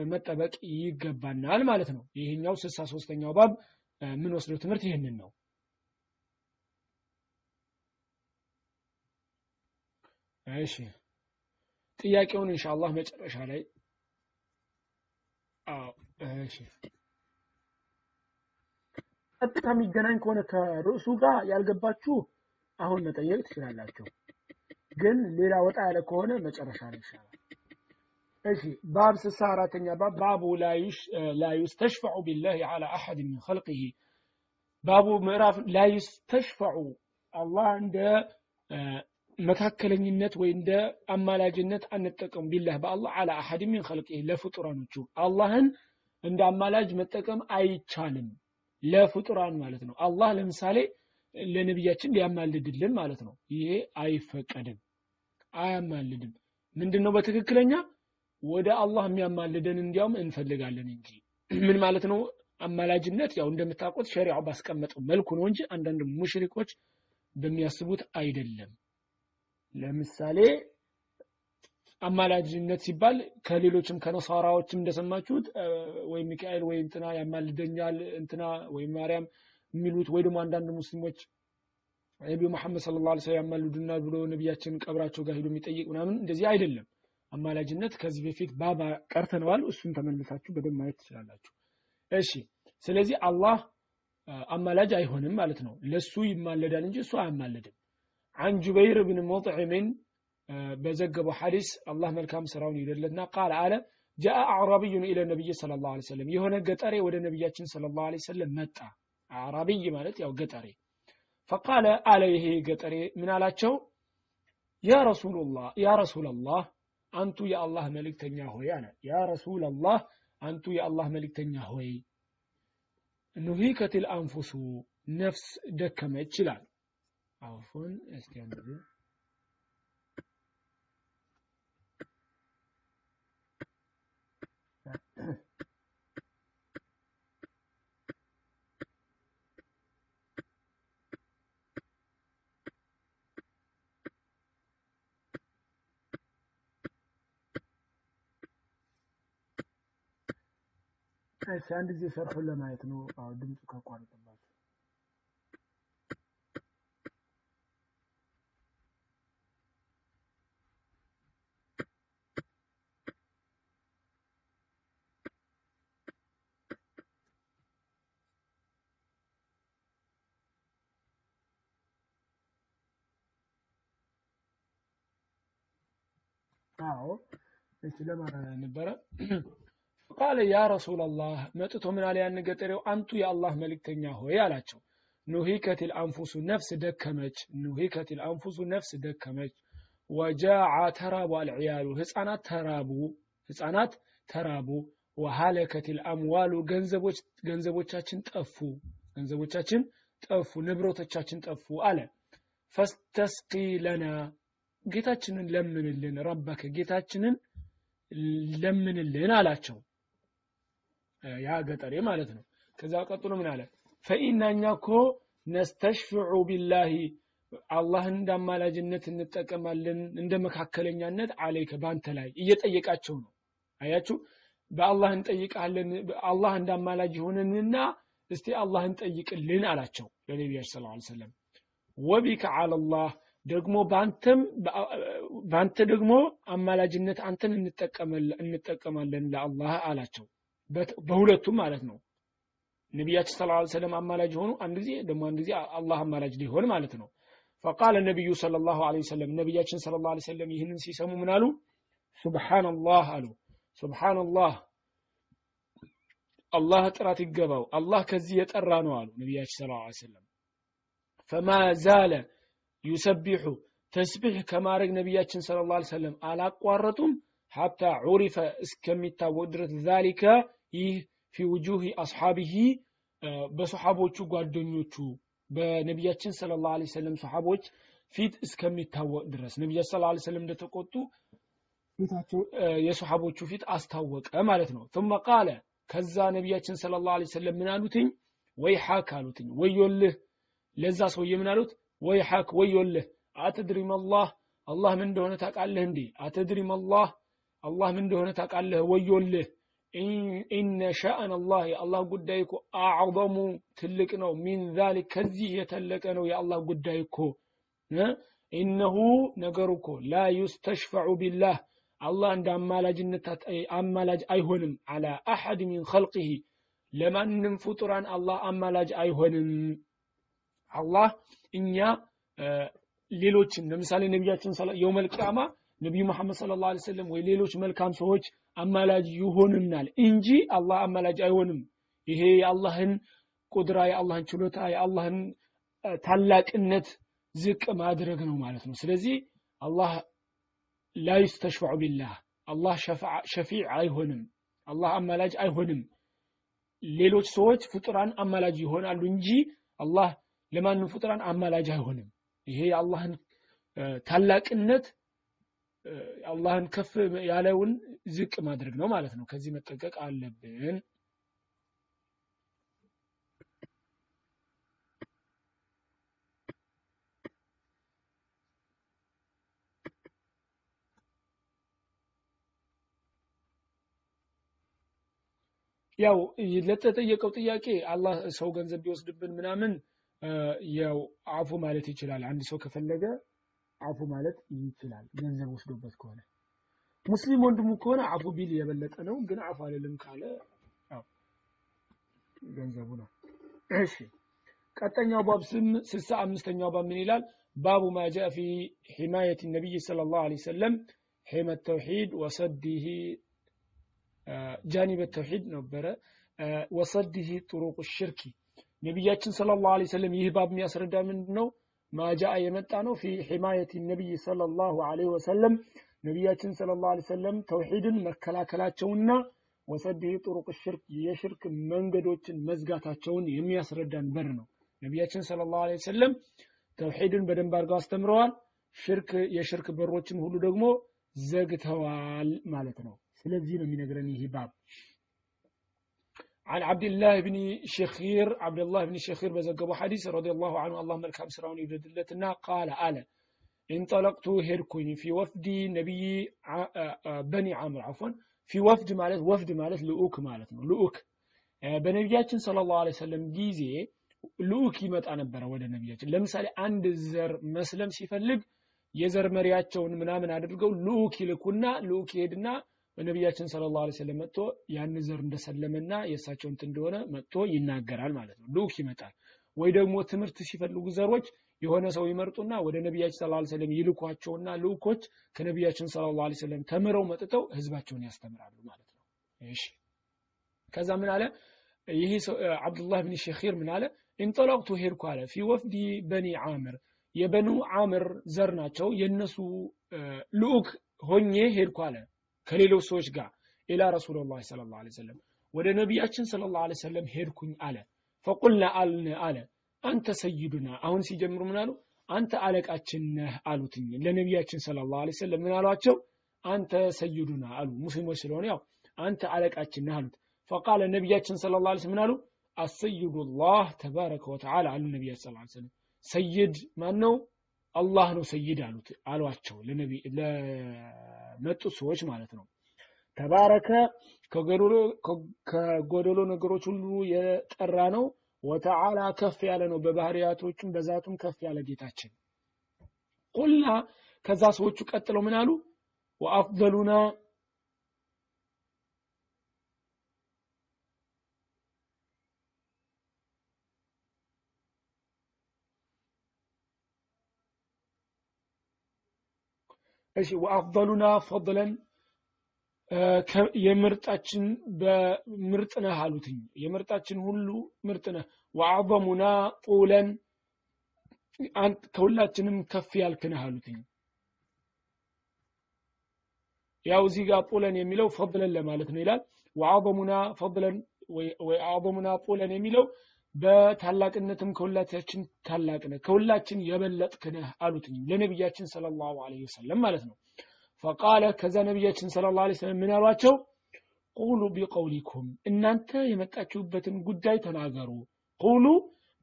መጠበቅ ይገባናል ማለት ነው። ይህኛው ስልሳ ሶስተኛው ባብ ምን ወስደው ትምህርት ይህንን ነው። እሺ ጥያቄውን ኢንሻአላህ መጨረሻ ላይ አዎ እሺ ቀጥታ የሚገናኝ ከሆነ ከርዕሱ ጋር ያልገባችሁ አሁን መጠየቅ ትችላላችሁ። ግን ሌላ ወጣ ያለ ከሆነ መጨረሻ ላይ ይሻላል። እሺ باب ስልሳ አራተኛ باب باب لا يستشفع بالله على أحد من خلقه باب ምዕራፍ لا يستشفع አላህ እንደ መካከለኝነት ወይ እንደ አማላጅነት አንጠቀሙ بالله በአላህ على أحد من خلقه ለፍጡራኖቹ አላህን እንደ አማላጅ መጠቀም አይቻልም። ለፍጡራን ማለት ነው። አላህ ለምሳሌ ለነቢያችን ሊያማልድልን ማለት ነው። ይሄ አይፈቀድም፣ አያማልድም። ምንድን ነው በትክክለኛ ወደ አላህ የሚያማልደን እንዲያውም እንፈልጋለን እንጂ ምን ማለት ነው? አማላጅነት ያው እንደምታውቁት ሸሪዓው ባስቀመጠው መልኩ ነው እንጂ አንዳንድ ሙሽሪኮች በሚያስቡት አይደለም። ለምሳሌ አማላጅነት ሲባል ከሌሎችም ከነሳራዎችም እንደሰማችሁት ወይ ሚካኤል ወይ እንትና ያማልደኛል እንትና ወይ ማርያም የሚሉት ወይ ደግሞ አንዳንድ ሙስሊሞች ነቢዩ መሐመድ ሰለላሁ ዐለይሂ ወሰለም ያማልዱናል ብሎ ነቢያችን ቀብራቸው ጋር ሄዶ የሚጠይቅ ምናምን እንደዚህ አይደለም። አማላጅነት ከዚህ በፊት ባባ ቀርተነዋል። እሱን ተመልሳችሁ በደንብ ማየት ትችላላችሁ። እሺ፣ ስለዚህ አላህ አማላጅ አይሆንም ማለት ነው። ለሱ ይማለዳል እንጂ እሱ አያማለድም። አን ጁበይር ብን ሙጥዕምን በዘገበው ሐዲስ አላህ መልካም ስራውን ይደለትና ቃል አለ ጃአ አዕራቢዩን ኢለ ነቢይ ሰለላሁ ዐለይሂ ወሰለም የሆነ ገጠሬ ወደ ነቢያችን ሰለላሁ ዐለይሂ ወሰለም መጣ። አዕራቢይ ማለት ያው ገጠሬ። ፈቃለ አለ ይሄ ገጠሬ ምን አላቸው? ያ ረሱሉላህ ያ ረሱለላህ አንቱ የአላህ መልእክተኛ ሆይ አለ። ያ ረሱላላህ አንቱ የአላህ መልእክተኛ ሆይ ኑሂከትል አንፉሱ ነፍስ ደከመች ይላል። አፉን እስቲ እሺ አንድ ጊዜ ሸርሑን ለማየት ነው። አዎ ድምፁ ከቋረጠባቸው አዎ እሺ ለማለት ነበረ ቃለ ያ ረሱላላህ መጥቶ ምን አለ? ያን ገጠሬው አንቱ የአላህ መልእክተኛ ሆይ አላቸው። ኑሂከትል አንፉሱ ነፍስ ደከመች ኑሂከትል አንፉሱ ነፍስ ደከመች። ወጃዓ ተራቡ አልዕያሉ ህፃናት ተራቡ ህፃናት ተራቡ። ወሃለከትል አምዋሉ ገንዘቦች ገንዘቦቻችን ጠፉ ገንዘቦቻችን ጠፉ ንብረቶቻችን ጠፉ አለ። ፈስተስቂ ለና ጌታችንን ለምንልን ረበከ ጌታችንን ለምንልን አላቸው ያ ገጠሬ ማለት ነው። ከዛ ቀጥሎ ምን አለ? ፈኢናኛ እኮ ነስተሽፍዑ ቢላሂ አላህን እንደ አማላጅነት እንጠቀማለን እንደ መካከለኛነት አለይከ በአንተ ላይ እየጠየቃቸው ነው። አያችሁ? በአላህ እንጠይቃለን አላህ እንደ አማላጅ ይሆነንና እስቲ አላህን ጠይቅልን አላቸው ለነቢያችን ስለ ላ ሰለም ወቢከ አላላህ ደግሞ በአንተም በአንተ ደግሞ አማላጅነት አንተን እንጠቀማለን ለአላህ አላቸው በሁለቱም ማለት ነው ነቢያችን ስለ ላ ሰለም አማላጅ ሆኑ አንድ ጊዜ ደግሞ አንድ ጊዜ አላህ አማላጅ ሊሆን ማለት ነው ፈቃለ ነቢዩ ስለ ላሁ ለ ወሰለም ነቢያችን ስለ ላ ሰለም ይህንን ሲሰሙ ምን አሉ ሱብሓናላህ አሉ ሱብሓናላህ አላህ ጥራት ይገባው አላህ ከዚህ የጠራ ነው አሉ ነቢያችን ስለ ላ ሰለም ፈማ ዛለ ዩሰቢሑ ተስቢሕ ከማድረግ ነቢያችን ስለ ላ ሰለም አላቋረጡም ሐታ ዑሪፈ እስከሚታወቅ ድረስ ዛሊከ ይህ ፊ ውጁህ አስሓቢሂ በሰሓቦቹ ጓደኞቹ በነቢያችን ስለ ላ ሰለም ሰሓቦች ፊት እስከሚታወቅ ድረስ። ነቢያችን ስለ ላ ሰለም እንደተቆጡ የሰሓቦቹ ፊት አስታወቀ ማለት ነው። ثم ቃለ ከዛ ነቢያችን ስለ ላ ሰለም ምን አሉትኝ? ወይ ሐክ አሉትኝ። ወዮልህ። ለዛ ሰውዬ ምን አሉት? ወይሐክ ወዮልህ። አትድሪም አላህ አላህ ምን እንደሆነ ታውቃለህ እንዴ? አትድሪም አላህ አላህ ምን እንደሆነ ታውቃለህ? ወዮልህ ኢነ ሸአን አላህ የአላህ ጉዳይ እኮ አዕظሙ ትልቅ ነው። ሚን ዛሊክ ከዚህ የተለቀ ነው የአላህ ጉዳይ እኮ። ኢነሁ ነገሩ እኮ ላ ዩስተሽፈዑ ቢላህ አላህ እንደ አማላጅ አይሆንም። አላ አሐድ ሚን ኸልቅህ ለማንም ፍጡራን አላህ አማላጅ አይሆንም። አላህ እኛ ሌሎችን ለምሳሌ ነቢያችን የውመል ቂያማ ነቢዩ መሐመድ ሰለላሁ ዐለይሂ ወሰለም ወይ ሌሎች መልካም ሰዎች አማላጅ ይሆኑናል እንጂ አላህ አማላጅ አይሆንም። ይሄ የአላህን ቁድራ የአላህን ችሎታ የአላህን ታላቅነት ዝቅ ማድረግ ነው ማለት ነው። ስለዚህ አላህ ላ ዩስተሽፈዑ ቢላህ አላህ ሸፊዕ አይሆንም አላህ አማላጅ አይሆንም። ሌሎች ሰዎች ፍጡራን አማላጅ ይሆናሉ እንጂ አላህ ለማንም ፍጡራን አማላጅ አይሆንም። ይሄ የአላህን ታላቅነት አላህን ከፍ ያለውን ዝቅ ማድረግ ነው ማለት ነው። ከዚህ መጠቀቅ አለብን። ያው ለተጠየቀው ጥያቄ አላህ ሰው ገንዘብ ቢወስድብን ምናምን ያው አፉ ማለት ይችላል። አንድ ሰው ከፈለገ አፉ ማለት ይችላል። ገንዘብ ወስዶበት ከሆነ ሙስሊም ወንድሙ ከሆነ አፉ ቢል የበለጠ ነው ግን አፉ አልልም ካለ ያው ገንዘቡ ነው። እሺ ቀጠኛው ባብ ስልሳ አምስተኛው ባብ ምን ይላል? ባቡ ማ ጃ ፊ ሒማየት ነቢይ صለ ላሁ ለ ሰለም ሒመት ተውሒድ ወሰዲህ ጃኒበ ተውሒድ ነበረ። ወሰዲህ ጥሩቅ ሽርኪ። ነቢያችን صለ ላሁ ለ ሰለም ይህ ባብ የሚያስረዳ ምንድን ነው ማጃአ የመጣ ነው ፊ ሒማየት ነቢይ ሰለላሁ ዐለይሂ ወሰለም ነቢያችን ሰለላሁ ዐለይሂ ወሰለም ተውሒድን መከላከላቸውና ወሰድህ ጥሩቅ ሽርክ የሽርክ መንገዶችን መዝጋታቸውን የሚያስረዳን በር ነው። ነቢያችን ሰለላሁ ዐለይሂ ወሰለም ተውሒድን በደንብ አድርገው አስተምረዋል። ሽርክ የሽርክ በሮችን ሁሉ ደግሞ ዘግተዋል ማለት ነው። ስለዚህ ነው የሚነግረን ይህ ባብ عن عبد الله بن شخير عبد الله بن شخير بزقبو حديث رضي الله عنه الله ملكام سراون يبدلتنا قال آله انطلقت هيركوني في وفد نبي بني عامر عفوا في وفد مالت وفد مالت لؤوك مالت لؤوك በነቢያችን ሰለላሁ ዐለይሂ ወሰለም ጊዜ ልኡክ ይመጣ ነበረ ወደ ነቢያችን ለምሳሌ አንድ ዘር መስለም ሲፈልግ የዘር መሪያቸውን ምናምን አድርገው ልኡክ ይልኩና ልኡክ ይሄድና በነቢያችን ሰለላሁ ዐለይሂ ወሰለም መጥቶ ያን ዘር እንደሰለመና የእሳቸው እንትን እንደሆነ መጥቶ ይናገራል ማለት ነው። ልኡክ ይመጣል። ወይ ደግሞ ትምህርት ሲፈልጉ ዘሮች የሆነ ሰው ይመርጡና ወደ ነቢያችን ሰለላሁ ዐለይሂ ወሰለም ይልኳቸውና ልኡኮች ከነቢያችን ሰለላሁ ዐለይሂ ወሰለም ተምረው መጥተው ህዝባቸውን ያስተምራሉ ማለት ነው። እሺ። ከዛ ምን አለ? ይህ አብዱላህ ብን ሸኺር ምን አለ? እንጠለቅቱ ሄድኩ አለ። ፊ ወፍዲ በኒ ዓምር። የበኑ ዓምር ዘር ናቸው። የእነሱ ልኡክ ሆኜ ሄድኩ አለ ከሌሎች ሰዎች ጋር ኢላ ረሱላላህ ሰለላሁ ዐለይሂ ወሰለም። ወደ ነቢያችን ሰለላሁ ዐለይሂ ወሰለም ሄድኩኝ አለ። ፈቁልና አልን አለ። አንተ ሰይዱና አሁን ሲጀምሩ ምን አሉ? አንተ አለቃችን ነህ አሉትኝ። ለነቢያችን ሰለላሁ ዐለይሂ ወሰለም ምን አሏቸው? አንተ ሰይዱና አሉ። ሙስሊሞች ስለሆነ ያው አንተ አለቃችን ነህ አሉት። ፈቃለ ነቢያችን ሰለላሁ ዐለይሂ ወሰለም ምን አሉ? አሰይዱላህ ተባረከ ወተዓላ አሉ ነቢያችን ሰለላሁ ዐለይሂ ወሰለም። ሰይድ ማን ነው አላህ ነው ሰይድ አሉት አሏቸው ለመጡት ሰዎች ማለት ነው። ተባረከ ከጎደሎ ነገሮች ሁሉ የጠራ ነው። ወተዓላ ከፍ ያለ ነው። በባህሪያቶቹም በዛቱም ከፍ ያለ ጌታችን። ቁልና ከዛ ሰዎቹ ቀጥለው ምን አሉ? ወአፍደሉና እሺ ወአፍደሉና ፈድለን የምርጣችን በምርጥ ነህ አሉትኝ። የምርጣችን ሁሉ ምርጥ ነህ። ወአዕظሙና ጡለን ከሁላችንም ከፍ ያልክነህ አሉትኝ። ያው እዚህ ጋር ጡለን የሚለው ፈድለን ለማለት ነው ይላል። ወአዕظሙና ፈድለን ወይ አዕظሙና ጡለን የሚለው በታላቅነትም ከሁላችን ታላቅ ነህ ከሁላችን የበለጥክ ነህ አሉትኝ ለነቢያችን ሰለላሁ ዐለይሂ ወሰለም ማለት ነው። ፈቃለ ከዛ ነቢያችን ሰለላሁ ዐለይሂ ወሰለም ምን አሏቸው? ቁሉ ቢቀውሊኩም እናንተ የመጣችሁበትን ጉዳይ ተናገሩ። ቁሉ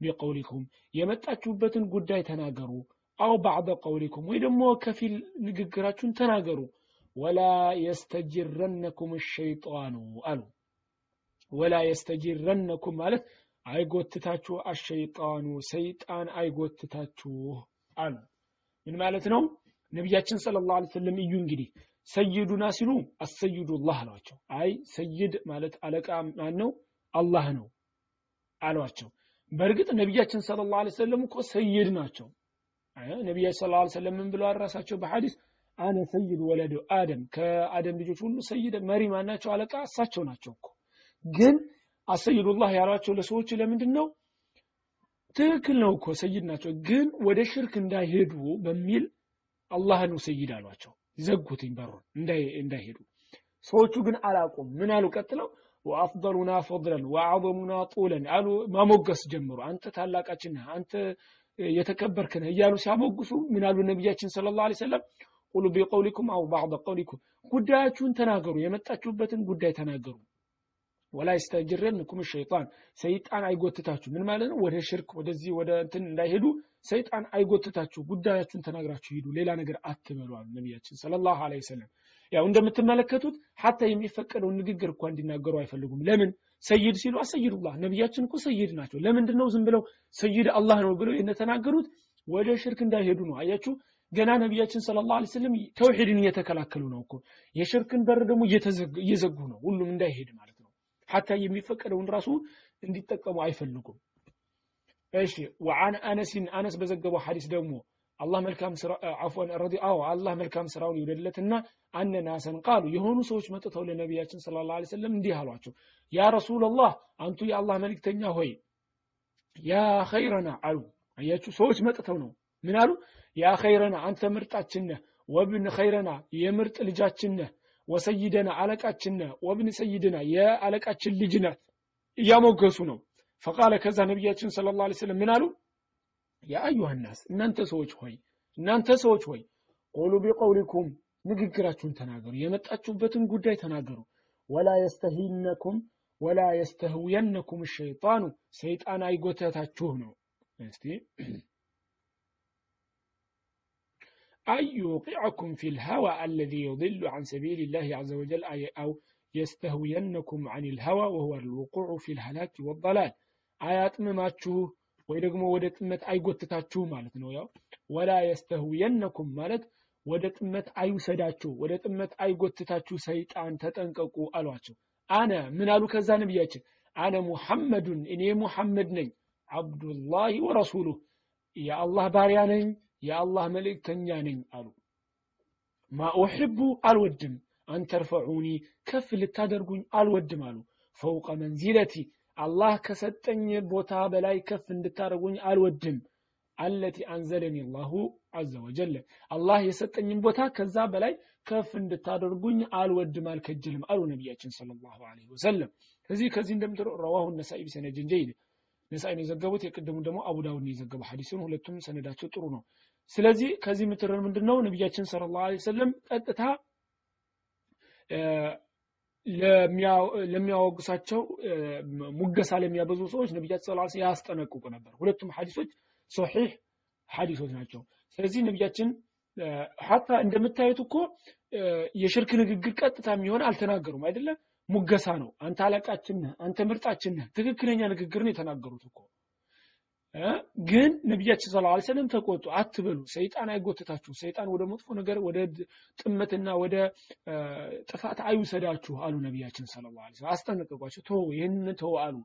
ቢቀውሊኩም የመጣችሁበትን ጉዳይ ተናገሩ። አው ባዕደ ቀውሊኩም ወይ ደግሞ ከፊል ንግግራችሁን ተናገሩ። ወላ የስተጅረነኩም ሸይጣኑ አሉ። ወላ የስተጅረነኩም ማለት አይጎትታችሁ አሸይጣኑ ሰይጣን አይጎትታችሁ አሉ። ምን ማለት ነው? ነቢያችን ሰለላሁ ዐለይሂ ወሰለም እዩ እንግዲህ ሰይዱና ሲሉ አሰይዱላህ አሏቸው። አይ ሰይድ ማለት አለቃ ማን ነው አላህ ነው አሏቸው። በእርግጥ ነቢያችን ሰለላሁ ዐለይሂ ወሰለም እኮ ሰይድ ናቸው። ነቢያችን ሰለላሁ ዐለይሂ ወሰለም ምን ብለው ራሳቸው በሐዲስ አነ ሰይድ ወለዱ አደም። ከአደም ልጆች ሁሉ ሰይድ መሪ ማናቸው? አለቃ እሳቸው ናቸው እኮ። ግን አሰይዱላህ ያሏቸው ለሰዎች ለምንድን ነው? ትክክል ነው እኮ ሰይድ ናቸው፣ ግን ወደ ሽርክ እንዳይሄዱ በሚል አላህ ነው ሰይድ አሏቸው። ዘጉትኝ በሩን እንዳይሄዱ። ሰዎቹ ግን አላቁም። ምን አሉ? ቀጥለው ወአፍደሉና ፈድለን ወአዕዘሙና ጡለን አሉ። ማሞገስ ጀምሩ። አንተ ታላቃችን ነህ፣ አንተ የተከበርክ ነህ እያሉ ሲያሞግሱ ምን አሉ ነቢያችን ሰለላሁ ዐለይሂ ወሰለም ቁሉ ቢቀውሊኩም አው ባዕደ ቀውሊኩም ጉዳያችሁን ተናገሩ፣ የመጣችሁበትን ጉዳይ ተናገሩ ወላ ይስተጅረንኩም ሸይጣን ሰይጣን አይጎትታችሁ። ምን ማለት ነው? ወደ ሽርክ ወደዚህ ወደ እንትን እንዳይሄዱ ሰይጣን አይጎትታችሁ። ጉዳያችሁን ተናግራችሁ ሂዱ ሌላ ነገር አትበሉ አሉ ነቢያችን ሰለላሁ ዐለይሂ ወሰለም። ያው እንደምትመለከቱት ሀታ የሚፈቀደውን ንግግር እንኳ እንዲናገሩ አይፈልጉም። ለምን? ሰይድ ሲሉ አሰይዱላህ ነቢያችን እኮ ሰይድ ናቸው። ለምንድን ነው ዝም ብለው ሰይድ አላህ ነው ብለው የተናገሩት? ወደ ሽርክ እንዳይሄዱ ነው። አያችሁ ገና ነቢያችን ሰለላሁ ዐለይሂ ወሰለም ተውሂድን እየተከላከሉ ነው እኮ። የሽርክን በር ደግሞ እየዘጉ ነው። ሁሉም እንዳይሄድ ማለት ሀታ የሚፈቀደውን ራሱ እንዲጠቀሙ አይፈልጉም። እሺ ወአን አነሲን አነስ በዘገበው ሐዲስ ደግሞ አላህ መልካም ስራ አፎን ረዲ አዎ አላህ መልካም ስራውን ይውደድለትና አነ ናሰን ቃሉ የሆኑ ሰዎች መጥተው ለነቢያችን ሰለላሁ ዐለይሂ ወሰለም እንዲህ አሏቸው። ያ ረሱላላህ አንቱ የአላህ መልእክተኛ ሆይ ያ ኸይረና አሉ። አያችሁ ሰዎች መጥተው ነው። ምን አሉ? ያ ኸይረና አንተ ምርጣችን ነህ። ወብን ኸይረና የምርጥ ልጃችን ነህ ወሰይደና አለቃችን ወብን ሰይድና የአለቃችን ልጅ ነህ እያሞገሱ ነው። ፈቃለ ከዛ ነቢያችን ሰለላሁ ዐለይሂ ወሰለም ምን አሉ? ያ አዩሃ ናስ እናንተ ሰዎች ሆይ እናንተ ሰዎች ሆይ ቁሉ ቢቀውሊኩም ንግግራችሁን ተናገሩ የመጣችሁበትን ጉዳይ ተናገሩ። ወላ የስተሂነኩም ወላ የስተህውየነኩም ሸይጣኑ ሰይጣን አይጎተታችሁ ነው። እስቲ أن يوقعكم في الهوى الذي يضل عن سبيل الله عز وجل أو يستهوينكم عن الهوى وهو الوقوع في الهلاك والضلال آيات مماتشو ወይ ደግሞ ወደ ጥመት አይጎትታችሁ ማለት ነው ያው ወላ የስተህውየነኩም ማለት ወደ ጥመት አይውሰዳችሁ ወደ ጥመት አይጎትታችሁ ሰይጣን ተጠንቀቁ አሏቸው አነ ምን አሉ ከዛ ነቢያችን አነ ሙሐመዱን እኔ ሙሐመድ ነኝ አብዱላሂ ወረሱሉህ የአላህ ባሪያ ነኝ የአላህ መልእክተኛ ነኝ አሉ። ማ አልወድም አንተርፈዑኒ ከፍ ልታደርጉኝ አልወድም አሉ። ፈውቀ መንዚለቲ አላህ ከሰጠኝ ቦታ በላይ ከፍ እንድታደርጉኝ አልወድም አለቲ አንዘለኒ አላሁ አዘ ወጀለ። አላህ የሰጠኝን ቦታ ከዛ በላይ ከፍ እንድታደርጉኝ አልወድም አልከጅልም አሉ ነቢያችን ሰለላሁ ዐለይሂ ወሰለም። ከዚህ ከዚህ እንደምትለው ረዋሁ ነሳኢ ቢሰነድን ጀይድ ነሳኢ ነው የዘገቡት የቅድሙ ደግሞ አቡ ዳውድ ነው የዘገበው ሐዲሱን። ሁለቱም ሰነዳቸው ጥሩ ነው ስለዚህ ከዚህ የምትረር ምንድነው? ነቢያችን ሰለላሁ ዐለይሂ ወሰለም ቀጥታ ለሚያወግሳቸው ሙገሳ ለሚያበዙ ሰዎች ወሰለም ያስጠነቅቁ ነበር። ሁለቱም ሐዲሶች ሶሒህ ሐዲሶች ናቸው። ስለዚህ ነቢያችን ሀታ እንደምታዩት እኮ የሽርክ ንግግር ቀጥታ የሚሆን አልተናገሩም አይደለም ሙገሳ ነው። አንተ አለቃችን አንተ ምርጣችን ትክክለኛ ንግግር ነው የተናገሩት እኮ ግን ነቢያችን ሰለላሁ ዐለይሂ ወሰለም ተቆጡ። አትበሉ። ሰይጣን አይጎትታችሁ ሰይጣን ወደ መጥፎ ነገር ወደ ጥመትና ወደ ጥፋት አይውሰዳችሁ አሉ ነቢያችን ዐለይሂ ወሰለም። አስጠነቀቋቸው ተው ይህንን ተው አሉ።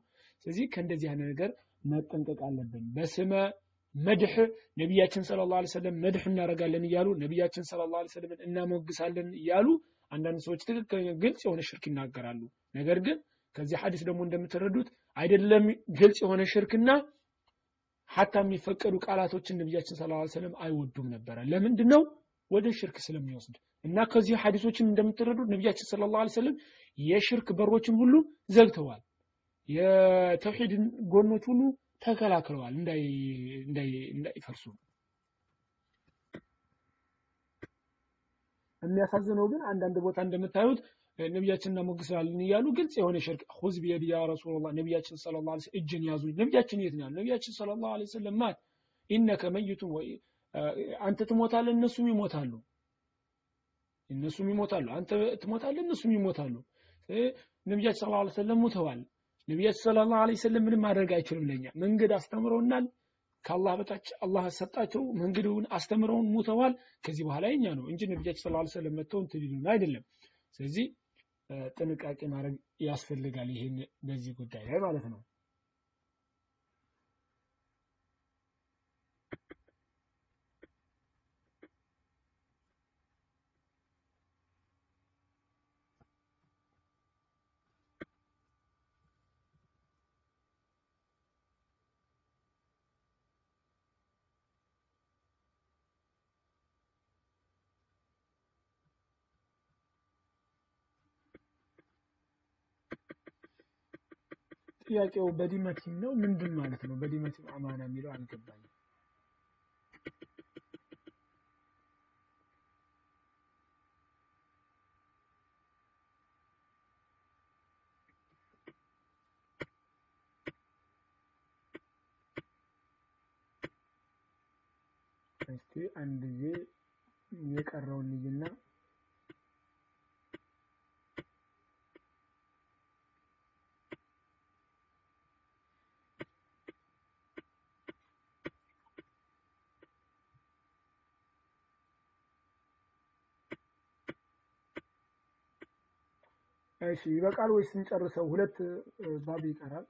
ስለዚህ ከእንደዚህ አይነት ነገር መጠንቀቅ አለብን። በስመ መድህ ነቢያችን ሰለላሁ ዐለይሂ ወሰለም መድህ እናደርጋለን እያሉ ነቢያችን ሰለላሁ ዐለይሂ ወሰለም እናሞግሳለን እያሉ አንዳንድ ሰዎች ትክክለኛ ግልጽ የሆነ ሽርክ ይናገራሉ። ነገር ግን ከዚህ ሐዲስ ደግሞ እንደምትረዱት አይደለም ግልጽ የሆነ ሽርክና ሀታ የሚፈቀዱ ቃላቶችን ነቢያችን ዐለይሂ ወሰለም አይወዱም ነበረ። ለምንድን ነው ወደ ሽርክ ስለሚወስድ እና ከዚህ ሐዲሶችን እንደምትረዱት ነቢያችን ሰለላሁ ዐለይሂ ወሰለም የሽርክ በሮችን ሁሉ ዘግተዋል። የተውሂድን ጎኖች ሁሉ ተከላክለዋል። እንዳይፈርሱ የሚያሳዝነው ግን አንዳንድ ቦታ እንደምታዩት ነቢያችን እናሞግሳለን እያሉ ግልጽ የሆነ ሽርክ ሁዝ ቢየድ ያ ረሱላላህ ነቢያችን ዐለይሂ ወሰለም እጅን ያዙኝ ነቢያችን የት ነው ነቢያችን ሰለላሁ ዐለይሂ ወሰለም ማት ኢነከ መይቱን አንተ ትሞታለህ እነሱም ይሞታሉ። እነሱም ይሞታሉ። አንተ ትሞታለህ እነሱም ይሞታሉ። ነቢያችን ሰለላሁ ዐለይሂ ወሰለም ሙተዋል ነቢያችን ሰለላሁ ዐለይሂ ወሰለም ምንም ማድረግ አይችሉም ለኛ። መንገድ አስተምረውናል ከአላህ በታች አላህ ሰጣቸው። መንገዱን አስተምረውን ሙተዋል ከዚህ በኋላ የኛ ነው እንጂ ነቢያችን ሰለላሁ ዐለይሂ ወሰለም መጥተው እንትን አይደለም። ስለዚህ ጥንቃቄ ማድረግ ያስፈልጋል ይሄን በዚህ ጉዳይ ላይ ማለት ነው ጥያቄው በዲመቲም ነው? ምንድን ማለት ነው? በዲመቲም አማና የሚለው አልገባኝም። እስቲ አንድ ጊዜ የቀረውን ልጅና أيشي بقال ويسنج أرسل هولت بابي ترى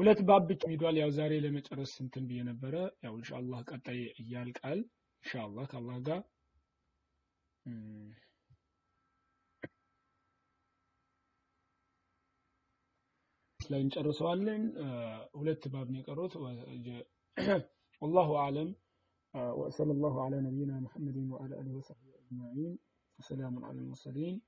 هولت باب بتميدوا لي أزاري لما ترسل سنتن بينا إن شاء الله قطع إن شاء الله كالله قال لين ترسل لين هولت باب نيكروت والله أعلم وأسأل الله على نبينا محمد وعلى آله وصحبه أجمعين السلام